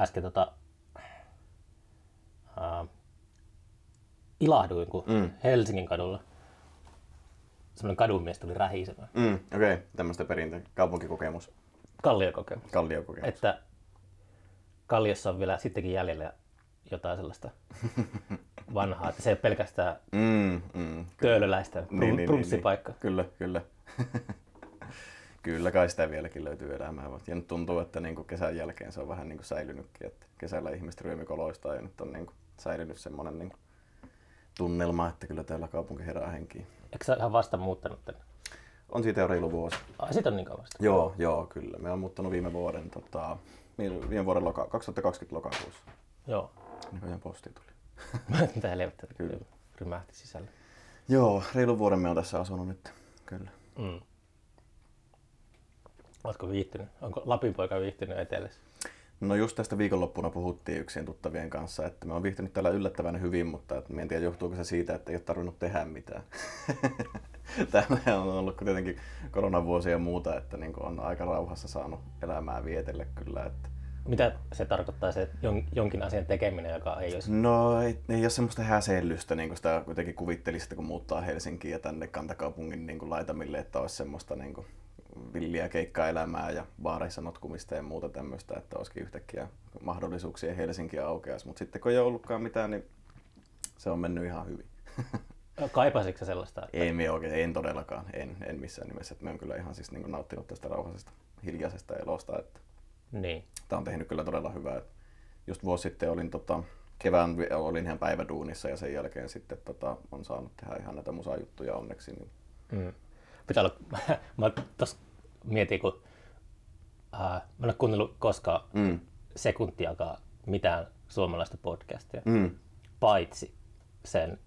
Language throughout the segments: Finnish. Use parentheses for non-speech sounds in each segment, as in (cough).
äsken tota, uh, ilahduin, kun mm. Helsingin kadulla semmoinen kadunmies tuli rähisemään. Mm, Okei, okay. tämmöistä perinte, kaupunkikokemus, Kalliokokemus. kalliokokemus. Että Kalliossa on vielä sittenkin jäljellä jotain sellaista (laughs) vanhaa, että se ei ole pelkästään Mm, mm. töölöläisten niin, niin. Niin, niin. Kyllä, kyllä. (laughs) kyllä kai sitä vieläkin löytyy elämää. Ja nyt tuntuu, että niin kuin kesän jälkeen se on vähän niin kuin säilynytkin. Että kesällä ihmiset ryömikoloistaa ja nyt on niin kuin säilynyt semmoinen niin kuin tunnelma, että kyllä täällä kaupunki herää henkiin. Eikö sä ihan vasta muuttanut tänne? On siitä jo reilu vuosi. Ai, sit on niin kauan vasta. Joo, joo, kyllä. Me on muuttanut viime vuoden, tota, viime vuoden loka, 2020 lokakuussa. Joo. Näköjään posti tuli. (laughs) Mitä helvettiä, Kyllä. kyllä. rymähti sisälle. Joo, reilu vuoden me on tässä asunut nyt. Kyllä. Mm. Oletko viihtynyt? Onko Lapin poika viihtynyt etelässä? No just tästä viikonloppuna puhuttiin yksien tuttavien kanssa, että mä oon viihtynyt täällä yllättävän hyvin, mutta että mä en tiedä johtuuko se siitä, että ei ole tarvinnut tehdä mitään. (laughs) Täällä on ollut tietenkin koronavuosia ja muuta, että niin on aika rauhassa saanut elämää vietelle kyllä. Että Mitä se tarkoittaa se jon- jonkin asian tekeminen, joka ei olisi... No ei, ei ole semmoista häsellystä, niin kuin sitä kuitenkin kuvittelisi, kun muuttaa Helsinkiin ja tänne kantakaupungin niin kuin laitamille, että olisi semmoista niin kuin villiä keikkaelämää ja baareissa notkumista ja muuta tämmöistä, että olisikin yhtäkkiä mahdollisuuksia Helsinki aukeaisi. Mutta sitten kun ei ollutkaan mitään, niin se on mennyt ihan hyvin. (laughs) Kaipasitko sellaista? Että... ei me oikein, en todellakaan, en, en missään nimessä. Että me on kyllä ihan siis niin nauttinut tästä rauhallisesta, hiljaisesta elosta. Että Niin. Tämä on tehnyt kyllä todella hyvää. Just vuosi sitten olin tota, kevään olin ihan päiväduunissa ja sen jälkeen sitten tota, on saanut tehdä ihan näitä musajuttuja onneksi. Niin Mm. Pitää olla... (laughs) mä tos mietin, kun... Uh, mä en ole kuunnellut koskaan Mm. sekuntiakaan mitään suomalaista podcastia, Mm. paitsi sen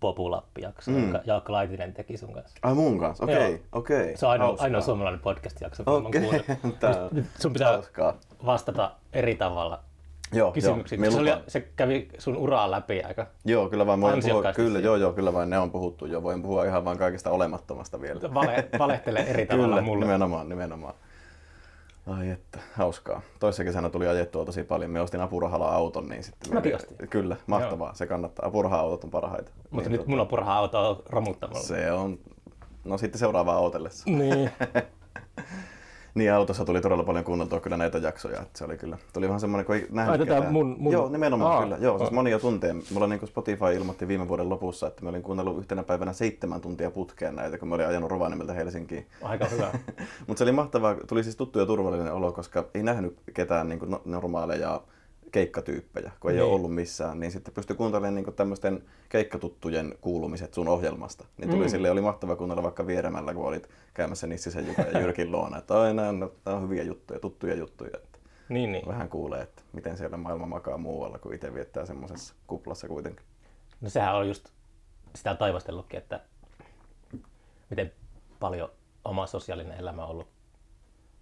Populappi-jakso, mm. jonka Jaakko Laitinen teki sun kanssa. Ai mun kanssa, okei, Joo. okei. Se on ainoa, ainoa suomalainen podcast-jakso, okay. mä (laughs) sun pitää hauskaa. vastata eri tavalla Joo, kysymyksiin. joo, se, oli, se kävi sun uraa läpi aika Joo, kyllä vain voin puhua, kyllä, joo, joo, kyllä vain ne on puhuttu jo. Voin puhua ihan vain kaikesta olemattomasta vielä. vale, valehtele eri (laughs) tavalla Kyllä, mulle. nimenomaan, nimenomaan. Ai että, hauskaa. Toissa kesänä tuli ajettua tosi paljon. Me ostin apurahalla auton, niin sitten... Mäkin me- ostin. Kyllä, mahtavaa. Se kannattaa. Apuraha-autot on parhaita. Mutta Niin, nyt mun on purha auto romuttamalla. Se on... No sitten seuraavaa autellessa. Niin. (laughs) Niin autossa tuli todella paljon kuunneltua kyllä näitä jaksoja. Että se oli kyllä, tuli vähän semmoinen, kun ei nähnyt Ai, ketään. mun- mun- Joo, nimenomaan Aa. kyllä. Joo, siis Aa. monia tunteja. Mulla niin Spotify ilmoitti viime vuoden lopussa, että mä olin kuunnellut yhtenä päivänä seitsemän tuntia putkeen näitä, kun mä olin ajanut Rovaniemeltä Helsinkiin. Aika hyvä. (laughs) Mutta se oli mahtavaa, tuli siis tuttu ja turvallinen olo, koska ei nähnyt ketään niin no, normaaleja keikkatyyppejä, kun ei Niin. ole ollut missään, niin sitten pystyi kuuntelemaan niin tämmöisten keikkatuttujen kuulumiset sun ohjelmasta. Niin tuli Mm. sille oli mahtava kuunnella vaikka vieremällä, kun olit käymässä Nissisen Juka ja Jyrkin luona, että ai nämä on, on hyviä juttuja, tuttuja juttuja. Että Niin, niin. vähän kuulee, että miten siellä maailma makaa muualla, kun itse viettää semmoisessa kuplassa kuitenkin. No sehän on just sitä taivastellutkin, että miten paljon oma sosiaalinen elämä on ollut,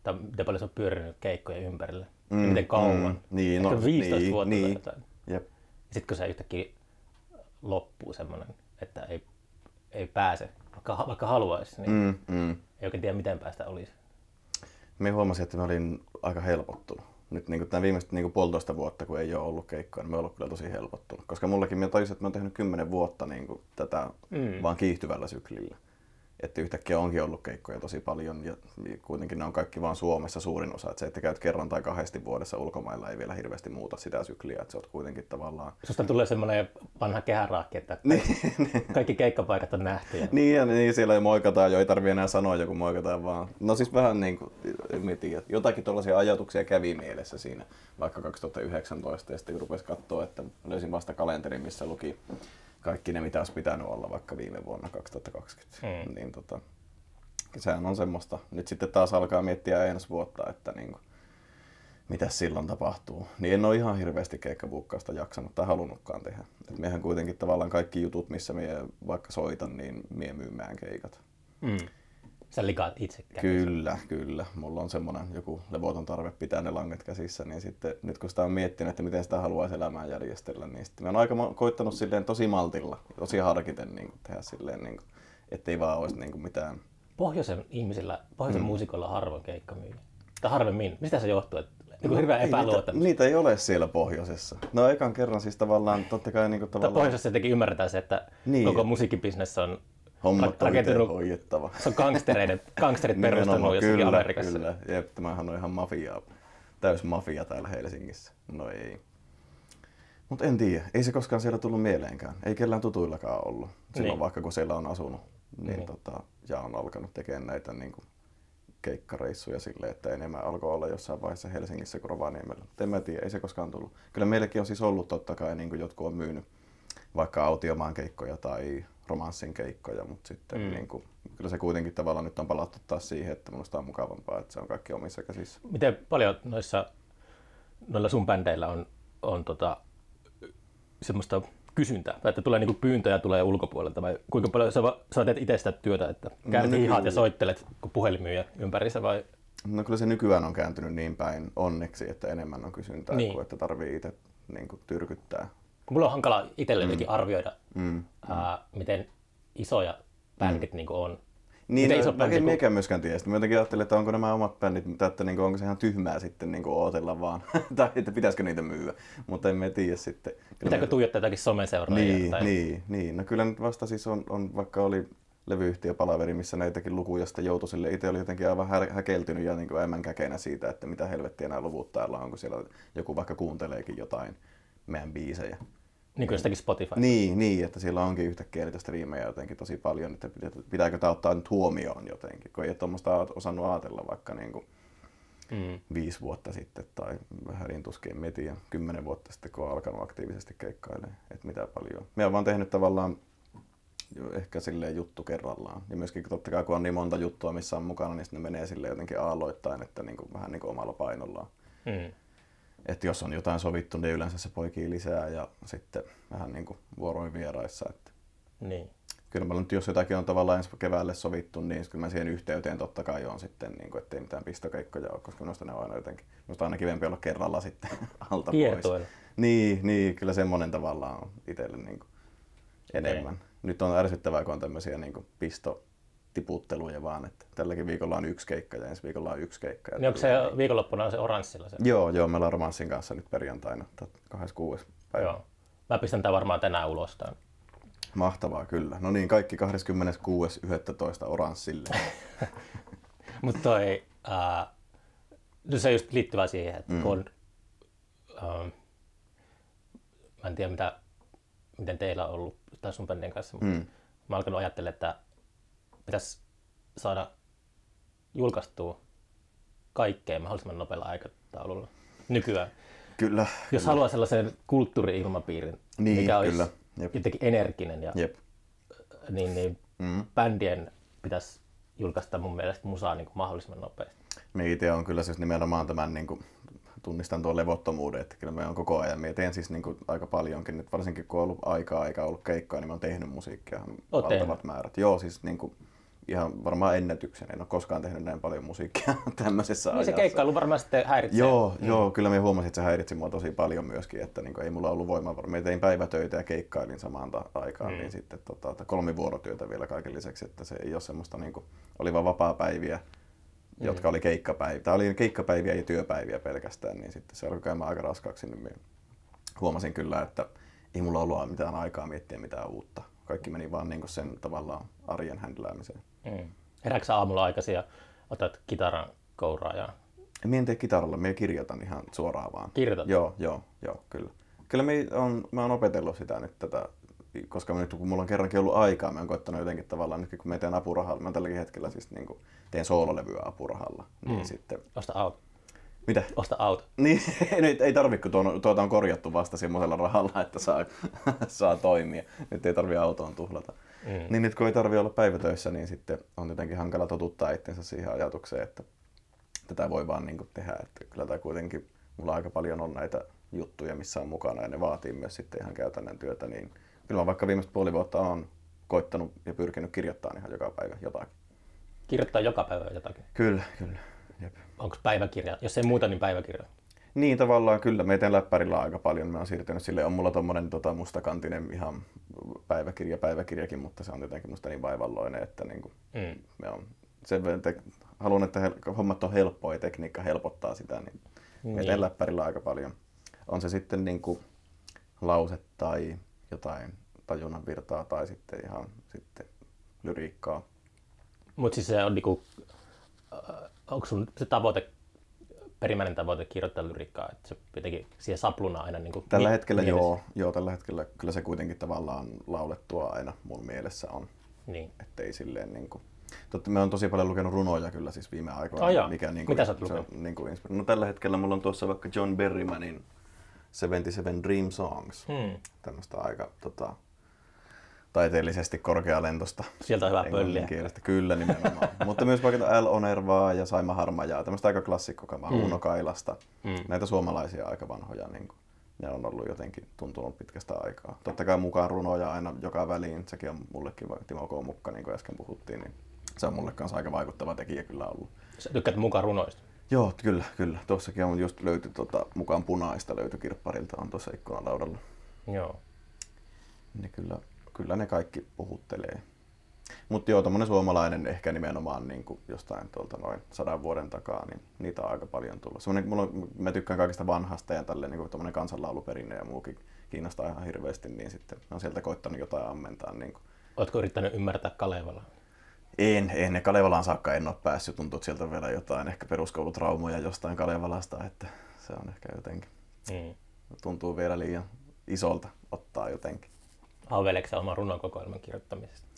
tai miten paljon se on pyörinyt keikkojen ympärillä. Mm, ja miten kauan. mm, niin, Ehkä no, 15 niin, vuotta tai niin. jotain. Jep. Sitten kun se yhtäkkiä loppuu semmoinen, että ei, ei pääse, vaikka, vaikka haluaisi, niin mm. Mm, mm. ei oikein tiedä miten päästä olisi. Me huomasin, että mä olin aika helpottunut. Nyt niin tämän viimeiset niin puolitoista vuotta, kun ei ole ollut keikkoja, niin mä olen ollut kyllä tosi helpottunut. Koska mullakin, mä tajusin, että mä oon tehnyt kymmenen vuotta niin kuin tätä Mm. mm. vaan kiihtyvällä syklillä. Että yhtäkkiä onkin ollut keikkoja tosi paljon ja kuitenkin ne on kaikki vaan Suomessa suurin osa. Että se, että käyt kerran tai kahdesti vuodessa ulkomailla ei vielä hirveästi muuta sitä sykliä. Että se on kuitenkin tavallaan... Susta tulee semmoinen vanha kehäraakki, että Niin, kaikki keikkapaikat on nähty. Ja... Niin, ja niin siellä ei moikataan jo, ei tarvi enää sanoa joku moikataan vaan. No siis vähän niin kuin, en tiedä, jotakin tuollaisia ajatuksia kävi mielessä siinä vaikka 2019 ja sitten rupesi katsoa, että löysin vasta kalenterin, missä luki kaikki ne, mitä olisi pitänyt olla vaikka viime vuonna 2020. Mm. Niin tota, sehän on semmoista. Nyt sitten taas alkaa miettiä ensi vuotta, että niin kuin, mitä silloin tapahtuu. Niin en ole ihan hirveästi keikkabuukkausta jaksanut tai halunnutkaan tehdä. Et miehän kuitenkin tavallaan kaikki jutut, missä mie vaikka soitan, niin mie myymään keikat. Mm. Sä likaat itse käsin. Kyllä, kyllä. Mulla on semmoinen joku levoton tarve pitää ne langet käsissä, niin sitten nyt kun sitä on miettinyt, että miten sitä haluaisi elämään järjestellä, niin sitten mä oon aika koittanut silleen tosi maltilla, tosi harkiten niin kuin, tehdä silleen, niin kuin, ettei vaan olisi niin kuin, mitään Pohjoisen ihmisillä, pohjoisen mm. muusikoilla on harvoin keikkamyyjä. Tai harvemmin. Mistä se johtuu, että niin kuin ei niitä, epäluottamus. niitä ei ole siellä pohjoisessa. No ekan kerran siis tavallaan, totta kai niin kuin tavallaan pohjoisessa jotenkin ymmärretään se, että Niin. koko musiikkibisnes on, hommat on itse hoidettava. se on gangstereiden, (laughs) gangsterit perustanut jossakin kyllä, Amerikassa. Kyllä, jep, tämähän on ihan mafiaa. Täys mafia täällä Helsingissä. No ei. Mutta en tiedä, ei se koskaan siellä tullut mieleenkään. Ei kellään tutuillakaan ollut. Silloin Niin. vaikka kun siellä on asunut niin, Niin. Tota, ja on alkanut tekemään näitä niin kuin, keikkareissuja silleen, että enemmän alkoi olla jossain vaiheessa Helsingissä kuin Rovaniemellä. En mä tiedä, ei se koskaan tullut. Kyllä meillekin on siis ollut totta kai, niin kuin jotkut on myynyt vaikka autiomaan keikkoja tai romanssin keikkoja, mutta sitten Mm. niin kuin, kyllä se kuitenkin tavallaan nyt on palattu taas siihen, että minusta on mukavampaa, että se on kaikki omissa käsissä. Miten paljon noissa, noilla sun bändeillä on, on tota, semmoista kysyntää, tai että tulee niinku pyyntöjä tulee ulkopuolelta, vai kuinka paljon sä, sä teet itse sitä työtä, että käännät No nyky- hihat ja soittelet kun puhelimyyjä ympärissä, vai No kyllä se nykyään on kääntynyt niin päin onneksi, että enemmän on kysyntää niin. kuin että tarvii itse niin kuin, tyrkyttää. Kun mulla on hankala itselle jotenkin arvioida, Mm. ää, miten isoja bändit niinku on. Niin, Miten no, en kun- mekään myöskään tiedä. Sitten mä jotenkin ajattelin, että onko nämä omat bändit, mutta että niin kuin, onko se ihan tyhmää sitten niin kuin ootella vaan, (laughs) tai että pitäisikö niitä myyä, mutta en mä tiedä sitten. Kyllä Pitääkö me- tuijottaa jotakin someseuraajia? Niin, tai... niin, niin. No kyllä nyt vasta siis on, on vaikka oli levyyhtiöpalaveri, missä näitäkin lukuja sitten joutui sille. Itse oli jotenkin aivan hä- häkeltynyt ja niin kuin käkeenä siitä, että mitä helvettiä nämä luvut täällä on, kun siellä joku vaikka kuunteleekin jotain meidän biisejä. niin kuin jostakin Spotify. Niin, niin, että siellä onkin yhtäkkiä niitä striimejä jotenkin tosi paljon, että pitä- pitääkö tämä ottaa nyt huomioon jotenkin, kun ei ole tuommoista osannut ajatella vaikka niin kuin Mm. viisi vuotta sitten tai vähän niin tuskin metin kymmenen vuotta sitten, kun on alkanut aktiivisesti keikkailemaan, että mitä paljon. Me on vaan tehnyt tavallaan ehkä silleen juttu kerrallaan. Ja myöskin totta kai kun on niin monta juttua, missä on mukana, niin ne menee sille jotenkin aalloittain, että niin kuin, vähän niin kuin omalla painollaan. Mm. Että jos on jotain sovittu, niin yleensä se poikii lisää ja sitten vähän niin kuin vuoroin vieraissa. Että Niin. kyllä mä nyt, jos jotakin on tavallaan ensi keväälle sovittu, niin kyllä mä siihen yhteyteen totta kai on sitten, niin kuin, ettei mitään pistokeikkoja ole, koska minusta ne on aina jotenkin, minusta aina kivempi olla kerralla sitten (laughs) alta pois. Kiertueella. Niin, niin, kyllä semmoinen tavallaan on itselle niin kuin enemmän. Nyt on ärsyttävää, kun on tämmöisiä niin kuin pistotiputteluja vaan, että tälläkin viikolla on yksi keikka ja ensi viikolla on yksi keikka. Niin onko se tällä- viikonloppuna on se oranssilla se? Joo, joo, meillä on romanssin kanssa nyt perjantaina, tot- 26. päivä. Joo. Mä pistän tää varmaan tänään ulos tämän. Mahtavaa kyllä. No niin, kaikki 26.11. oranssille. (laughs) Mutta toi, ää, no se just liittyvää siihen, että mm. kun ää, mä en tiedä mitä, miten teillä on ollut tai sun bändin kanssa, mutta mm. Mä alkanut ajattelemaan, että pitäisi saada julkaistua kaikkea mahdollisimman nopealla aikataululla nykyään. Kyllä. Jos haluaa sellaisen kulttuuri-ilmapiirin, Niin, mikä olisi kyllä. Jep. jotenkin energinen, ja, Jep. niin, niin Mm. bändien pitäisi julkaista mun mielestä musaa niin kuin mahdollisimman nopeasti. Me itse on kyllä siis nimenomaan tämän, niin kuin, tunnistan tuon levottomuuden, että kyllä me on koko ajan, me teen siis niin kuin, aika paljonkin, nyt varsinkin kun on ollut aikaa eikä ollut keikkaa, niin mä oon tehnyt musiikkia Oot valtavat tehnyt? määrät. Joo, siis niin kuin, ihan varmaan ennätyksen, en ole koskaan tehnyt näin paljon musiikkia (laughs) tämmöisessä Niin se ajassa. keikkailu varmaan sitten häiritsee. Joo, mm. joo, kyllä me huomasin, että se häiritsi mua tosi paljon myöskin, että niin kuin, ei mulla ollut voimaa. Me tein päivätöitä ja keikkailin samaan ta- aikaan, mm. niin sitten tota, että kolmivuorotyötä vielä kaiken lisäksi, että se ei ole semmoista, niin kuin, oli vaan vapaa-päiviä, mm. jotka oli keikkapäiviä. Tämä oli keikkapäiviä ja työpäiviä pelkästään, niin sitten se alkoi käymään aika raskaaksi. Niin minä huomasin kyllä, että ei mulla ollut mitään aikaa miettiä mitään uutta. Kaikki meni vaan niin kuin sen tavallaan arjen händläämiseen. Mm. Herääksä sä aamulla aikaisin ja otat kitaran kouraa ja Mie en tee kitaralla, me kirjoitan ihan suoraan vaan. Kirjoitat? Joo, joo, joo, kyllä. Kyllä me on, mä oon opetellut sitä nyt tätä, koska nyt kun mulla on kerrankin ollut aikaa, mä oon koittanut jotenkin tavallaan, nyt kun mä teen apurahalla, mä tälläkin hetkellä siis niin kuin teen soololevyä apurahalla, niin Mm. sitten, osta auto. mitä? Osta auto. (laughs) Niin, nyt ei tarvi, kun tuon, tuota on korjattu vasta semmoisella rahalla, että saa, (laughs) saa toimia. Nyt ei tarvi autoon tuhlata. Mm. Niin nyt kun ei tarvi olla päivätöissä, niin sitten on jotenkin hankala totuttaa itsensä siihen ajatukseen, että tätä voi vaan niin tehdä. Että kyllä tämä kuitenkin, mulla aika paljon on näitä juttuja, missä on mukana ja ne vaatii myös sitten ihan käytännön työtä. Niin kyllä mä vaikka viimeiset puoli vuotta on koittanut ja pyrkinyt kirjoittamaan ihan joka päivä jotakin. Kirjoittaa joka päivä jotakin. Kyllä, kyllä. Jep. Onko päiväkirja? Jos ei muuta, niin päiväkirja. Niin tavallaan kyllä, me teen läppärillä aika paljon, mä oon siirtynyt sille, on mulla tommonen tota, mustakantinen ihan päiväkirja, päiväkirjakin, mutta se on jotenkin musta niin vaivalloinen, että niin kuin, Mm. me on sen verran, te, haluan, että hel- hommat on helppoa ja tekniikka helpottaa sitä, niin Niin. Mietin läppärillä aika paljon. On se sitten niin kuin lause tai jotain tajunnan virtaa tai sitten ihan sitten lyriikkaa. Mutta siis se on niinku, äh, onko sun se tavoite, perimmäinen tavoite kirjoittaa lyriikkaa, että se jotenkin siihen sapluna aina niinku Tällä mi- hetkellä mielessä. joo, joo, tällä hetkellä kyllä se kuitenkin tavallaan laulettua aina mun mielessä on. Niin. Ettei silleen niinku, Totta, mä oon tosi paljon lukenut runoja kyllä siis viime aikoina. Oh, mikä, niin kuin, Mitä sä oot lukenut? Niin kuin no, tällä hetkellä mulla on tuossa vaikka John Berrymanin 77 Dream Songs. Hmm. Tämmöistä aika tota, taiteellisesti korkealentosta. Sieltä on hyvä pölliä. Kielestä. Kyllä nimenomaan. (laughs) Mutta myös vaikka L. Onervaa ja Saima Harmajaa, tämmöistä aika klassikkokamaa, mm. Uno Kailasta. Mm. Näitä suomalaisia aika vanhoja, niin kuin, ne on ollut jotenkin tuntunut pitkästä aikaa. Totta kai mukaan runoja aina joka väliin, sekin on mullekin, vaikka Timo K. Mukka, niin kuin äsken puhuttiin, niin se on mulle kanssa aika vaikuttava tekijä kyllä ollut. Sä tykkäät mukaan runoista? Joo, kyllä, kyllä. Tuossakin on just löyty tota, mukaan punaista löyty kirpparilta on tuossa ikkunalaudalla. Joo. Niin kyllä, kyllä ne kaikki puhuttelee. Mutta joo, tämmöinen suomalainen ehkä nimenomaan niin kuin jostain tuolta noin sadan vuoden takaa, niin niitä on aika paljon tullut. Semmoinen, mulla on, mä tykkään kaikista vanhasta ja tälleen niin kuin kansanlauluperinne ja muukin kiinnostaa ihan hirveästi, niin sitten on sieltä koittanut jotain ammentaa. Niin kuin. Oletko yrittänyt ymmärtää Kalevala? En, en. Kalevalaan saakka en ole päässyt. Tuntuu, että sieltä vielä jotain ehkä peruskoulutraumoja jostain Kalevalasta, että se on ehkä jotenkin, mm. tuntuu vielä liian isolta ottaa jotenkin. Haaveileeko oman runokokoelman kirjoittamisesta?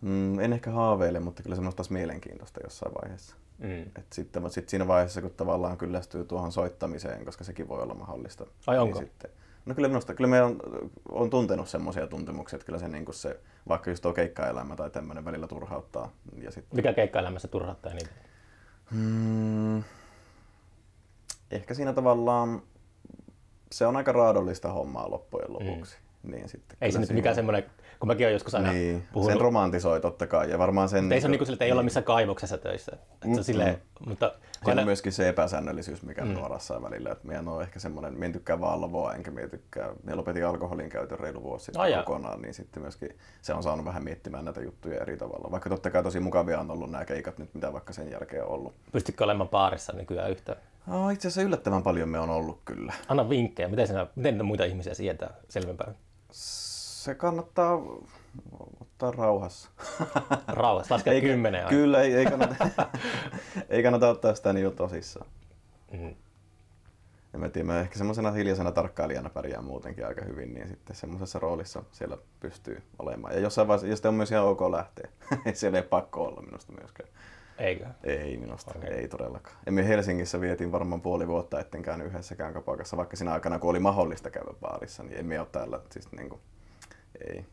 Mm, en ehkä haaveile, mutta kyllä se taas mielenkiintoista jossain vaiheessa. Mm. Et sitten, sit siinä vaiheessa, kun tavallaan kyllästyy tuohon soittamiseen, koska sekin voi olla mahdollista. Ai onko? Niin sitten, no kyllä minusta, kyllä me on, on tuntenut semmoisia tuntemuksia, että kyllä se, niin se vaikka just tuo keikkaelämä tai tämmöinen välillä turhauttaa. Ja sit... Mikä keikkaelämässä turhauttaa niitä? Hmm, ehkä siinä tavallaan se on aika raadollista hommaa loppujen lopuksi. Mm. Niin sitten, Ei se nyt mikään semmoinen kun mäkin olen joskus aina niin, puhunut. Sen romantisoi totta kai. Ja varmaan sen, ei se on niin kuin sille, että ei olla missään kaivoksessa töissä. Että se on silleen, mm. mutta, Siinä aina... on myöskin se epäsäännöllisyys, mikä mm. nuorassa välillä. Että minä on ehkä semmoinen, minä en tykkää vaan lavoa, enkä minä tykkää. Minä lopetin alkoholin käytön reilu vuosi sitten oh, kokonaan, niin sitten myöskin se on saanut vähän miettimään näitä juttuja eri tavalla. Vaikka totta kai tosi mukavia on ollut nämä keikat nyt, mitä vaikka sen jälkeen on ollut. Pystytkö olemaan baarissa nykyään yhtään? No, itse asiassa yllättävän paljon me on ollut kyllä. Anna vinkkejä, miten, sinä, miten muita ihmisiä sietää selvempää? Se kannattaa ottaa rauhassa. Rauhassa, laskee kymmenen aina. Kyllä, ei, ei, kannata, ei kannata ottaa sitä niin jo tosissaan. Mm. Ja mä tiedän, mä ehkä semmoisena hiljaisena tarkkailijana pärjää muutenkin aika hyvin, niin sitten semmoisessa roolissa siellä pystyy olemaan. Ja jossain vaiheessa, ja sitten on myös ihan ok lähteä. (laughs) siellä ei pakko olla minusta myöskään. Eikö? Ei minusta, okay. ei todellakaan. Ja me Helsingissä vietin varmaan puoli vuotta, etten käynyt yhdessäkään kapakassa, vaikka siinä aikana, kun oli mahdollista käydä baarissa, niin emme ole täällä, siis niin kuin, ei,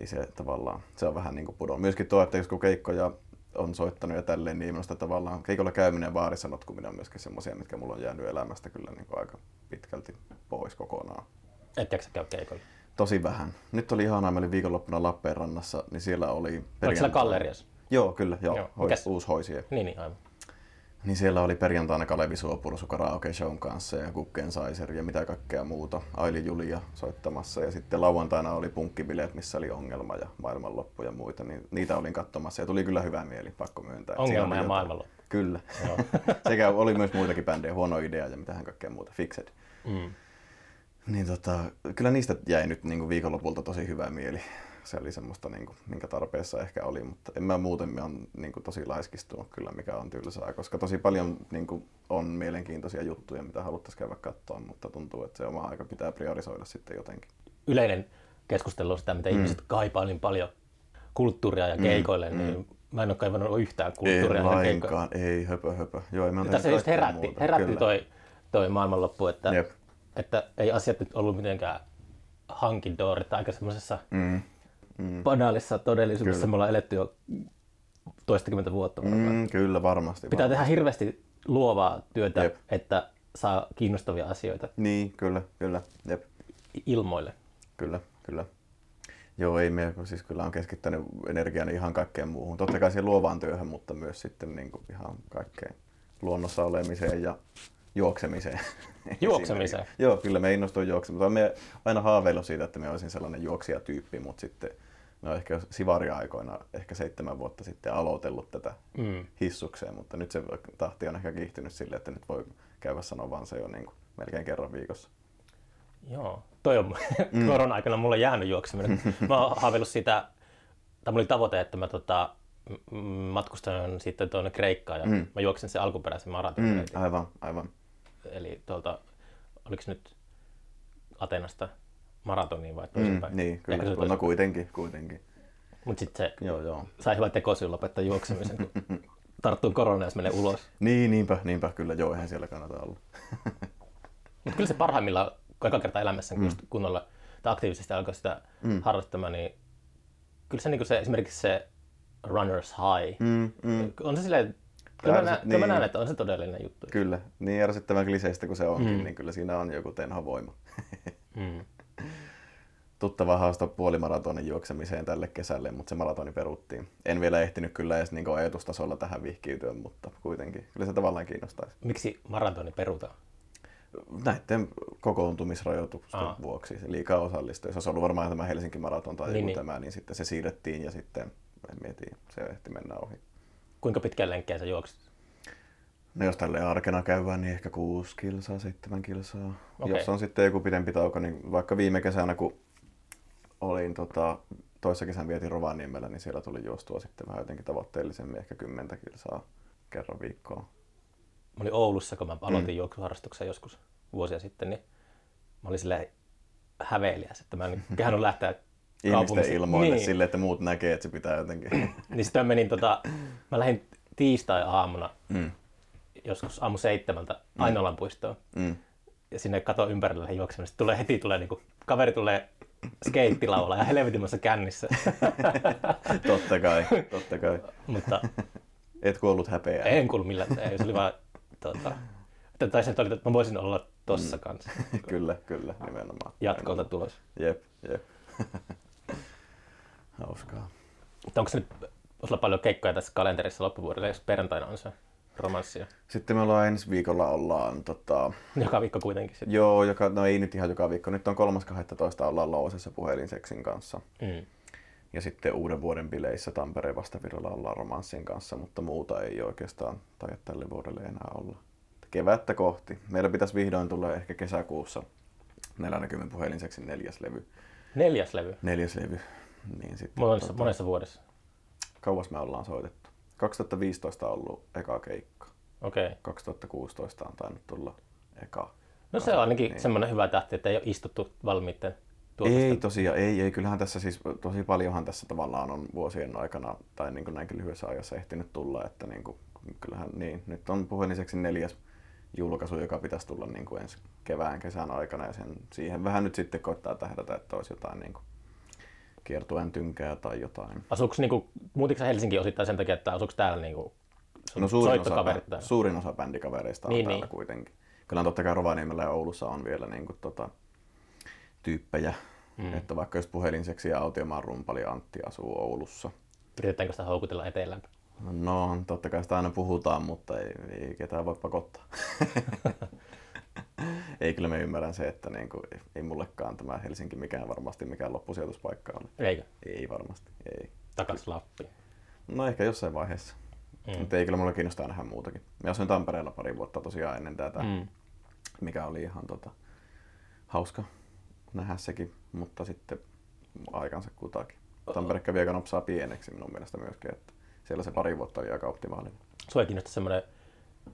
ei se tavallaan, se on vähän niin kuin pudon. Myöskin tuo, että kun keikkoja on soittanut ja tälleen, niin minusta tavallaan keikolla käyminen ja baarissa notkuminen on myöskin semmoisia, mitkä mulla on jäänyt elämästä kyllä niin kuin aika pitkälti pois kokonaan. Etteikö sä käy keikolla? Tosi vähän. Nyt oli ihanaa, mä olin viikonloppuna Lappeenrannassa, niin siellä oli... Oliko siellä galleriassa? Joo, kyllä, joo. joo. Hois, uusi hoisie. Niin, niin, aivan. Niin siellä oli perjantaina Kalevi Suopursu karaoke shown kanssa ja Kukken Saiser ja mitä kaikkea muuta. Aili Julia soittamassa ja sitten lauantaina oli punkkibileet, missä oli ongelma ja maailmanloppu ja muita. Niin niitä olin katsomassa ja tuli kyllä hyvä mieli, pakko myöntää. Ongelma ja maailmanloppu. Kyllä. (laughs) Sekä oli myös muitakin bändejä, huono idea ja mitähän kaikkea muuta, Fixed. Mm. Niin tota, kyllä niistä jäi nyt niin kuin viikonlopulta tosi hyvä mieli se oli semmoista, niin kuin, minkä tarpeessa ehkä oli, mutta en mä muuten mä on niin kuin, tosi laiskistunut kyllä, mikä on tylsää, koska tosi paljon niin kuin, on mielenkiintoisia juttuja, mitä haluttaisiin käydä katsoa, mutta tuntuu, että se oma aika pitää priorisoida sitten jotenkin. Yleinen keskustelu on sitä, mitä mm. ihmiset kaipaa niin paljon kulttuuria ja mm, keikoille, mm, niin mm. mä en ole kaivannut yhtään kulttuuria. Ei lainkaan, ei höpö höpö. Joo, ei Tässä just herätti, muuta, herätti toi, toi maailmanloppu, että, että ei asiat nyt ollut mitenkään hankindoor, aika semmoisessa mm mm. banaalissa todellisuudessa kyllä. me ollaan eletty jo toistakymmentä vuotta. Mm, kyllä, varmasti. Pitää varmasti. tehdä hirveästi luovaa työtä, Jep. että saa kiinnostavia asioita. Niin, kyllä, kyllä. Jep. Ilmoille. Kyllä, kyllä. Joo, ei me siis kyllä on keskittänyt energiani ihan kaikkeen muuhun. Totta kai siihen luovaan työhön, mutta myös sitten niin kuin ihan kaikkeen luonnossa olemiseen ja juoksemiseen. (laughs) Juoksemiseen? Joo, kyllä me innostuin juoksemaan. Me aina haaveillut siitä, että me olisin sellainen juoksijatyyppi, mutta sitten no ehkä Sivari-aikoina, ehkä seitsemän vuotta sitten aloitellut tätä Mm. hissukseen, mutta nyt se tahti on ehkä kiihtynyt silleen, että nyt voi käydä sanoa vaan se jo niin kuin melkein kerran viikossa. Joo, toi on (laughs) mm. korona-aikana mulla jäänyt juokseminen. (laughs) Mä oon haaveillut sitä, tai mulla oli tavoite, että mä tota, matkustan sitten tuonne Kreikkaan ja mm. mä juoksen sen alkuperäisen maratonin. Mm, aivan, aivan. Eli tuolta, oliko nyt Atenasta maratoniin vai Mm, toisinpäin? niin, kyllä. Se No toisinpäin. kuitenkin, kuitenkin. Mutta sitten se Joo, joo. sai hyvän tekosyyn lopettaa juoksemisen, kun (laughs) tarttuu korona ja se menee ulos. Niin, niinpä, niinpä, kyllä joo, eihän siellä kannata olla. Mutta (laughs) kyllä se parhaimmillaan, kun eka kertaa elämässä mm. kunnolla tai aktiivisesti alkoi sitä mm. harrastamaan, niin kyllä se, niin se esimerkiksi se runner's high, Mm, mm, on se silleen, kyllä mä, näen, kyllä mä niin. näen, että on se todellinen juttu. kyllä, niin ärsyttävän kliseistä kuin se onkin, mm. niin kyllä siinä on joku tenhovoima. Mm. (laughs) Tuttava haasto puolimaratonin juoksemiseen tälle kesälle, mutta se maratoni peruttiin. En vielä ehtinyt kyllä edes niin ajatustasolla tähän vihkiytyä, mutta kuitenkin. Kyllä se tavallaan kiinnostaisi. Miksi maratoni perutaan? Näiden kokoontumisrajoitusten Aa. vuoksi se liikaa osallistui. Jos olisi ollut varmaan tämä Helsinki maraton tai Niin, niin, niin. joku tämä, niin sitten se siirrettiin ja sitten en mieti, se ehti mennä ohi. Kuinka pitkän lenkkejä sä juokset? No jos tälle arkena käydään, niin ehkä 6 kilsaa, 7 kilsaa. Okei. Jos on sitten joku pidempi tauko, niin vaikka viime kesänä, kun olin tota, toissa kesän vietin Rovaniemellä, niin siellä tuli juostua sitten vähän jotenkin tavoitteellisemmin, ehkä 10 kilsaa kerran viikkoon. Mä olin Oulussa, kun mä aloitin mm. juoksuharrastuksen joskus vuosia sitten, niin mä olin silleen häveliäs, että mä en kehannut (laughs) lähteä Ihmisten ilmoille niin. silleen, että muut näkee, että se pitää jotenkin. (clears throat) Niin sitten mä menin, tota, mä lähdin tiistai-aamuna, mm. joskus aamu seitsemältä Ainolan puistoon. Mm. Ja sinne kato ympärillä lähdin juoksemaan. Sitten tulee heti, tulee niinku, kaveri tulee skeittilaulla ja helvetimmässä kännissä. (laughs) totta kai, totta kai. Mutta Et kuollut häpeää. en kuulu millään. Ei, se oli vaan, tota, tai se oli, että mä voisin olla tossa kanssa. (laughs) kyllä, kyllä, nimenomaan. Jatkolta tulos. Jep, jep. (laughs) Hauskaa. Onko se nyt sulla paljon keikkoja tässä kalenterissa loppuvuodelle, jos perjantaina on se romanssia? Sitten me ollaan ensi viikolla ollaan, tota, Joka viikko kuitenkin sitten. joo, joka, no ei nyt ihan joka viikko, nyt on 3.12. ollaan Loosessa puhelinseksin kanssa. Mm. Ja sitten uuden vuoden bileissä Tampereen vastavirralla ollaan romanssin kanssa, mutta muuta ei oikeastaan taida tälle vuodelle enää olla. Kevättä kohti. Meillä pitäisi vihdoin tulla ehkä kesäkuussa 40 puhelinseksin neljäs levy. Neljäs levy. Neljäs levy. Niin sitten, Monessa, monessa vuodessa. kauas me ollaan soitettu. 2015 on ollut eka keikka. Okei. Okay. 2016 on tainnut tulla eka. No se on ainakin Niin. semmoinen hyvä tähti, että ei ole istuttu valmiitten Ei tuotosten. tosiaan, ei, ei. Kyllähän tässä siis tosi paljonhan tässä tavallaan on vuosien aikana tai niin kuin näinkin lyhyessä ajassa ehtinyt tulla, että niin kuin, kyllähän niin. Nyt on puheliseksi neljäs julkaisu, joka pitäisi tulla niin kuin ensi kevään, kesän aikana ja sen, siihen vähän nyt sitten koittaa tähdätä, että olisi jotain niin kuin kiertueen tynkää tai jotain. Asuuko niinku, muutitko Helsinki osittain sen takia, että asuuko täällä niinku No suurin osa, täällä? suurin osa bändikavereista on Niin, täällä niin. kuitenkin. Kyllä totta kai Rovaniemellä ja Oulussa on vielä niin kuin, tota, tyyppejä. Mm. Että vaikka just puhelinseksi ja Autiomaan rumpali Antti asuu Oulussa. Yritetäänkö sitä houkutella etelään? No, totta kai sitä aina puhutaan, mutta ei, ei ketään voi pakottaa. (laughs) ei kyllä me ymmärrän se, että niin kuin, ei mullekaan tämä Helsinki mikään varmasti mikään loppusijoituspaikka ole. Eikö? Ei varmasti, ei. Takas Lappiin. No ehkä jossain vaiheessa. Mm. Mutta ei kyllä mulla kiinnostaa nähdä muutakin. Mä asuin Tampereella pari vuotta tosiaan ennen tätä. Mm. mikä oli ihan tota, hauska nähdä sekin, mutta sitten aikansa kutakin. Tampere kävi aika nopsaa pieneksi minun mielestä myöskin, että siellä se pari vuotta oli aika optimaalinen. Sua ei kiinnosta semmoinen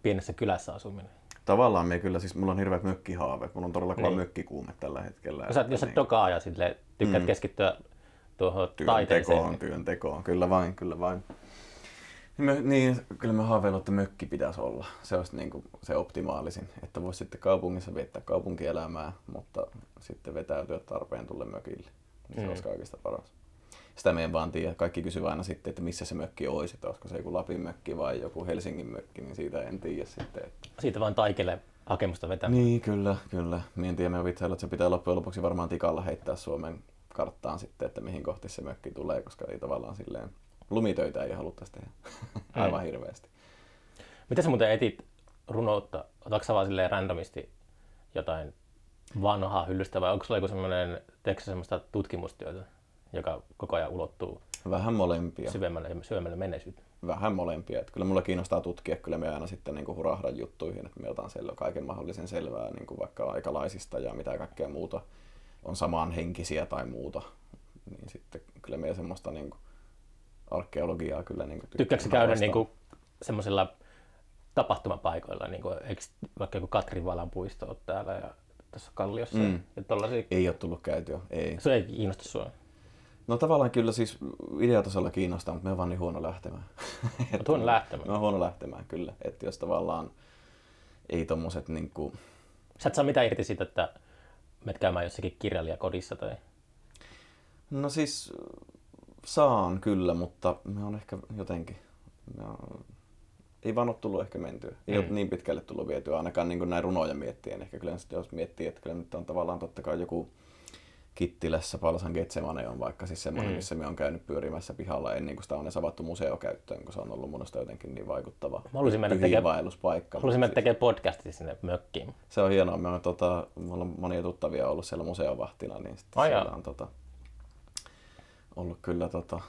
pienessä kylässä asuminen. Tavallaan me kyllä, siis mulla on hirveät mökkihaaveet, mulla on todella kova Niin. mökkikuume tällä hetkellä. Jos sä, jos sä niin, dokaa ja sille tykkäät Mm. keskittyä tuohon taiteeseen, työntekoon, niin työntekoon, kyllä vain, kyllä vain. Niin, me, niin, kyllä me haaveilla, että mökki pitäisi olla. Se olisi niin kuin se optimaalisin, että voisi sitten kaupungissa viettää kaupunkielämää, mutta sitten vetäytyä tarpeen tulle mökille. Niin se Mm. olisi kaikista paras. Sitä me en vaan tiedä. Kaikki kysyvät aina sitten, että missä se mökki olisi, että olisiko se joku Lapin mökki vai joku Helsingin mökki, niin siitä en tiedä sitten. Että... siitä vaan taikelle hakemusta vetämään. Niin, kyllä, kyllä. Mie en tiedä, me vitsailla, että se pitää loppujen lopuksi varmaan tikalla heittää Suomen karttaan sitten, että mihin kohti se mökki tulee, koska ei tavallaan silleen lumitöitä ei haluttaisi tehdä (laughs) aivan hirveästi. Miten sä muuten etit runoutta? Otatko sä vaan silleen randomisti jotain vanhaa hyllystä vai onko sulla joku semmoinen, semmoista tutkimustyötä joka koko ajan ulottuu Vähän molempia. syvemmälle syvemmälle menneisyyteen? Vähän molempia. Että kyllä mulla kiinnostaa tutkia kyllä me aina sitten niin kuin hurahdan juttuihin, että me otan selvä, kaiken mahdollisen selvää niin kuin vaikka aikalaisista ja mitä kaikkea muuta on samanhenkisiä tai muuta. Niin sitten kyllä me semmoista niin kuin arkeologiaa kyllä niin kuin Tykkääkö käydä niin kuin semmoisilla tapahtumapaikoilla, niin kuin, eikö vaikka joku Katrin Valan puisto ole täällä ja tässä Kalliossa Mm. ja tollasia, Ei ole tullut käytyä, ei. se ei kiinnosta sua. No tavallaan kyllä siis ideatasolla kiinnostaa, mutta me on vaan niin huono lähtemään. Oot huono lähtemään. Me on huono lähtemään kyllä. Että jos tavallaan ei tommoset niinku... Sä et saa mitään irti siitä, että menet käymään jossakin kirjailijakodissa tai... No siis saan kyllä, mutta me on ehkä jotenkin... Me on... Ei vaan ole tullut ehkä mentyä. Ei mm. ole niin pitkälle tullut vietyä, ainakaan niin kuin näin runoja miettien. Ehkä kyllä jos miettii, että kyllä nyt on tavallaan totta kai joku Kittilässä Palsan Getsemane on vaikka siis semmoinen, Mm. missä me on käynyt pyörimässä pihalla ennen kuin sitä on edes avattu museokäyttöön, kun se on ollut minusta jotenkin niin vaikuttava Mä haluaisin mennä tekemään- pyhiinvaelluspaikka. Haluaisin mennä tekemään podcastia sinne mökkiin. Se on hienoa. Me on, tota, mulla on monia tuttavia ollut siellä museovahtina, niin sitten Ai siellä on tota, ollut kyllä tota,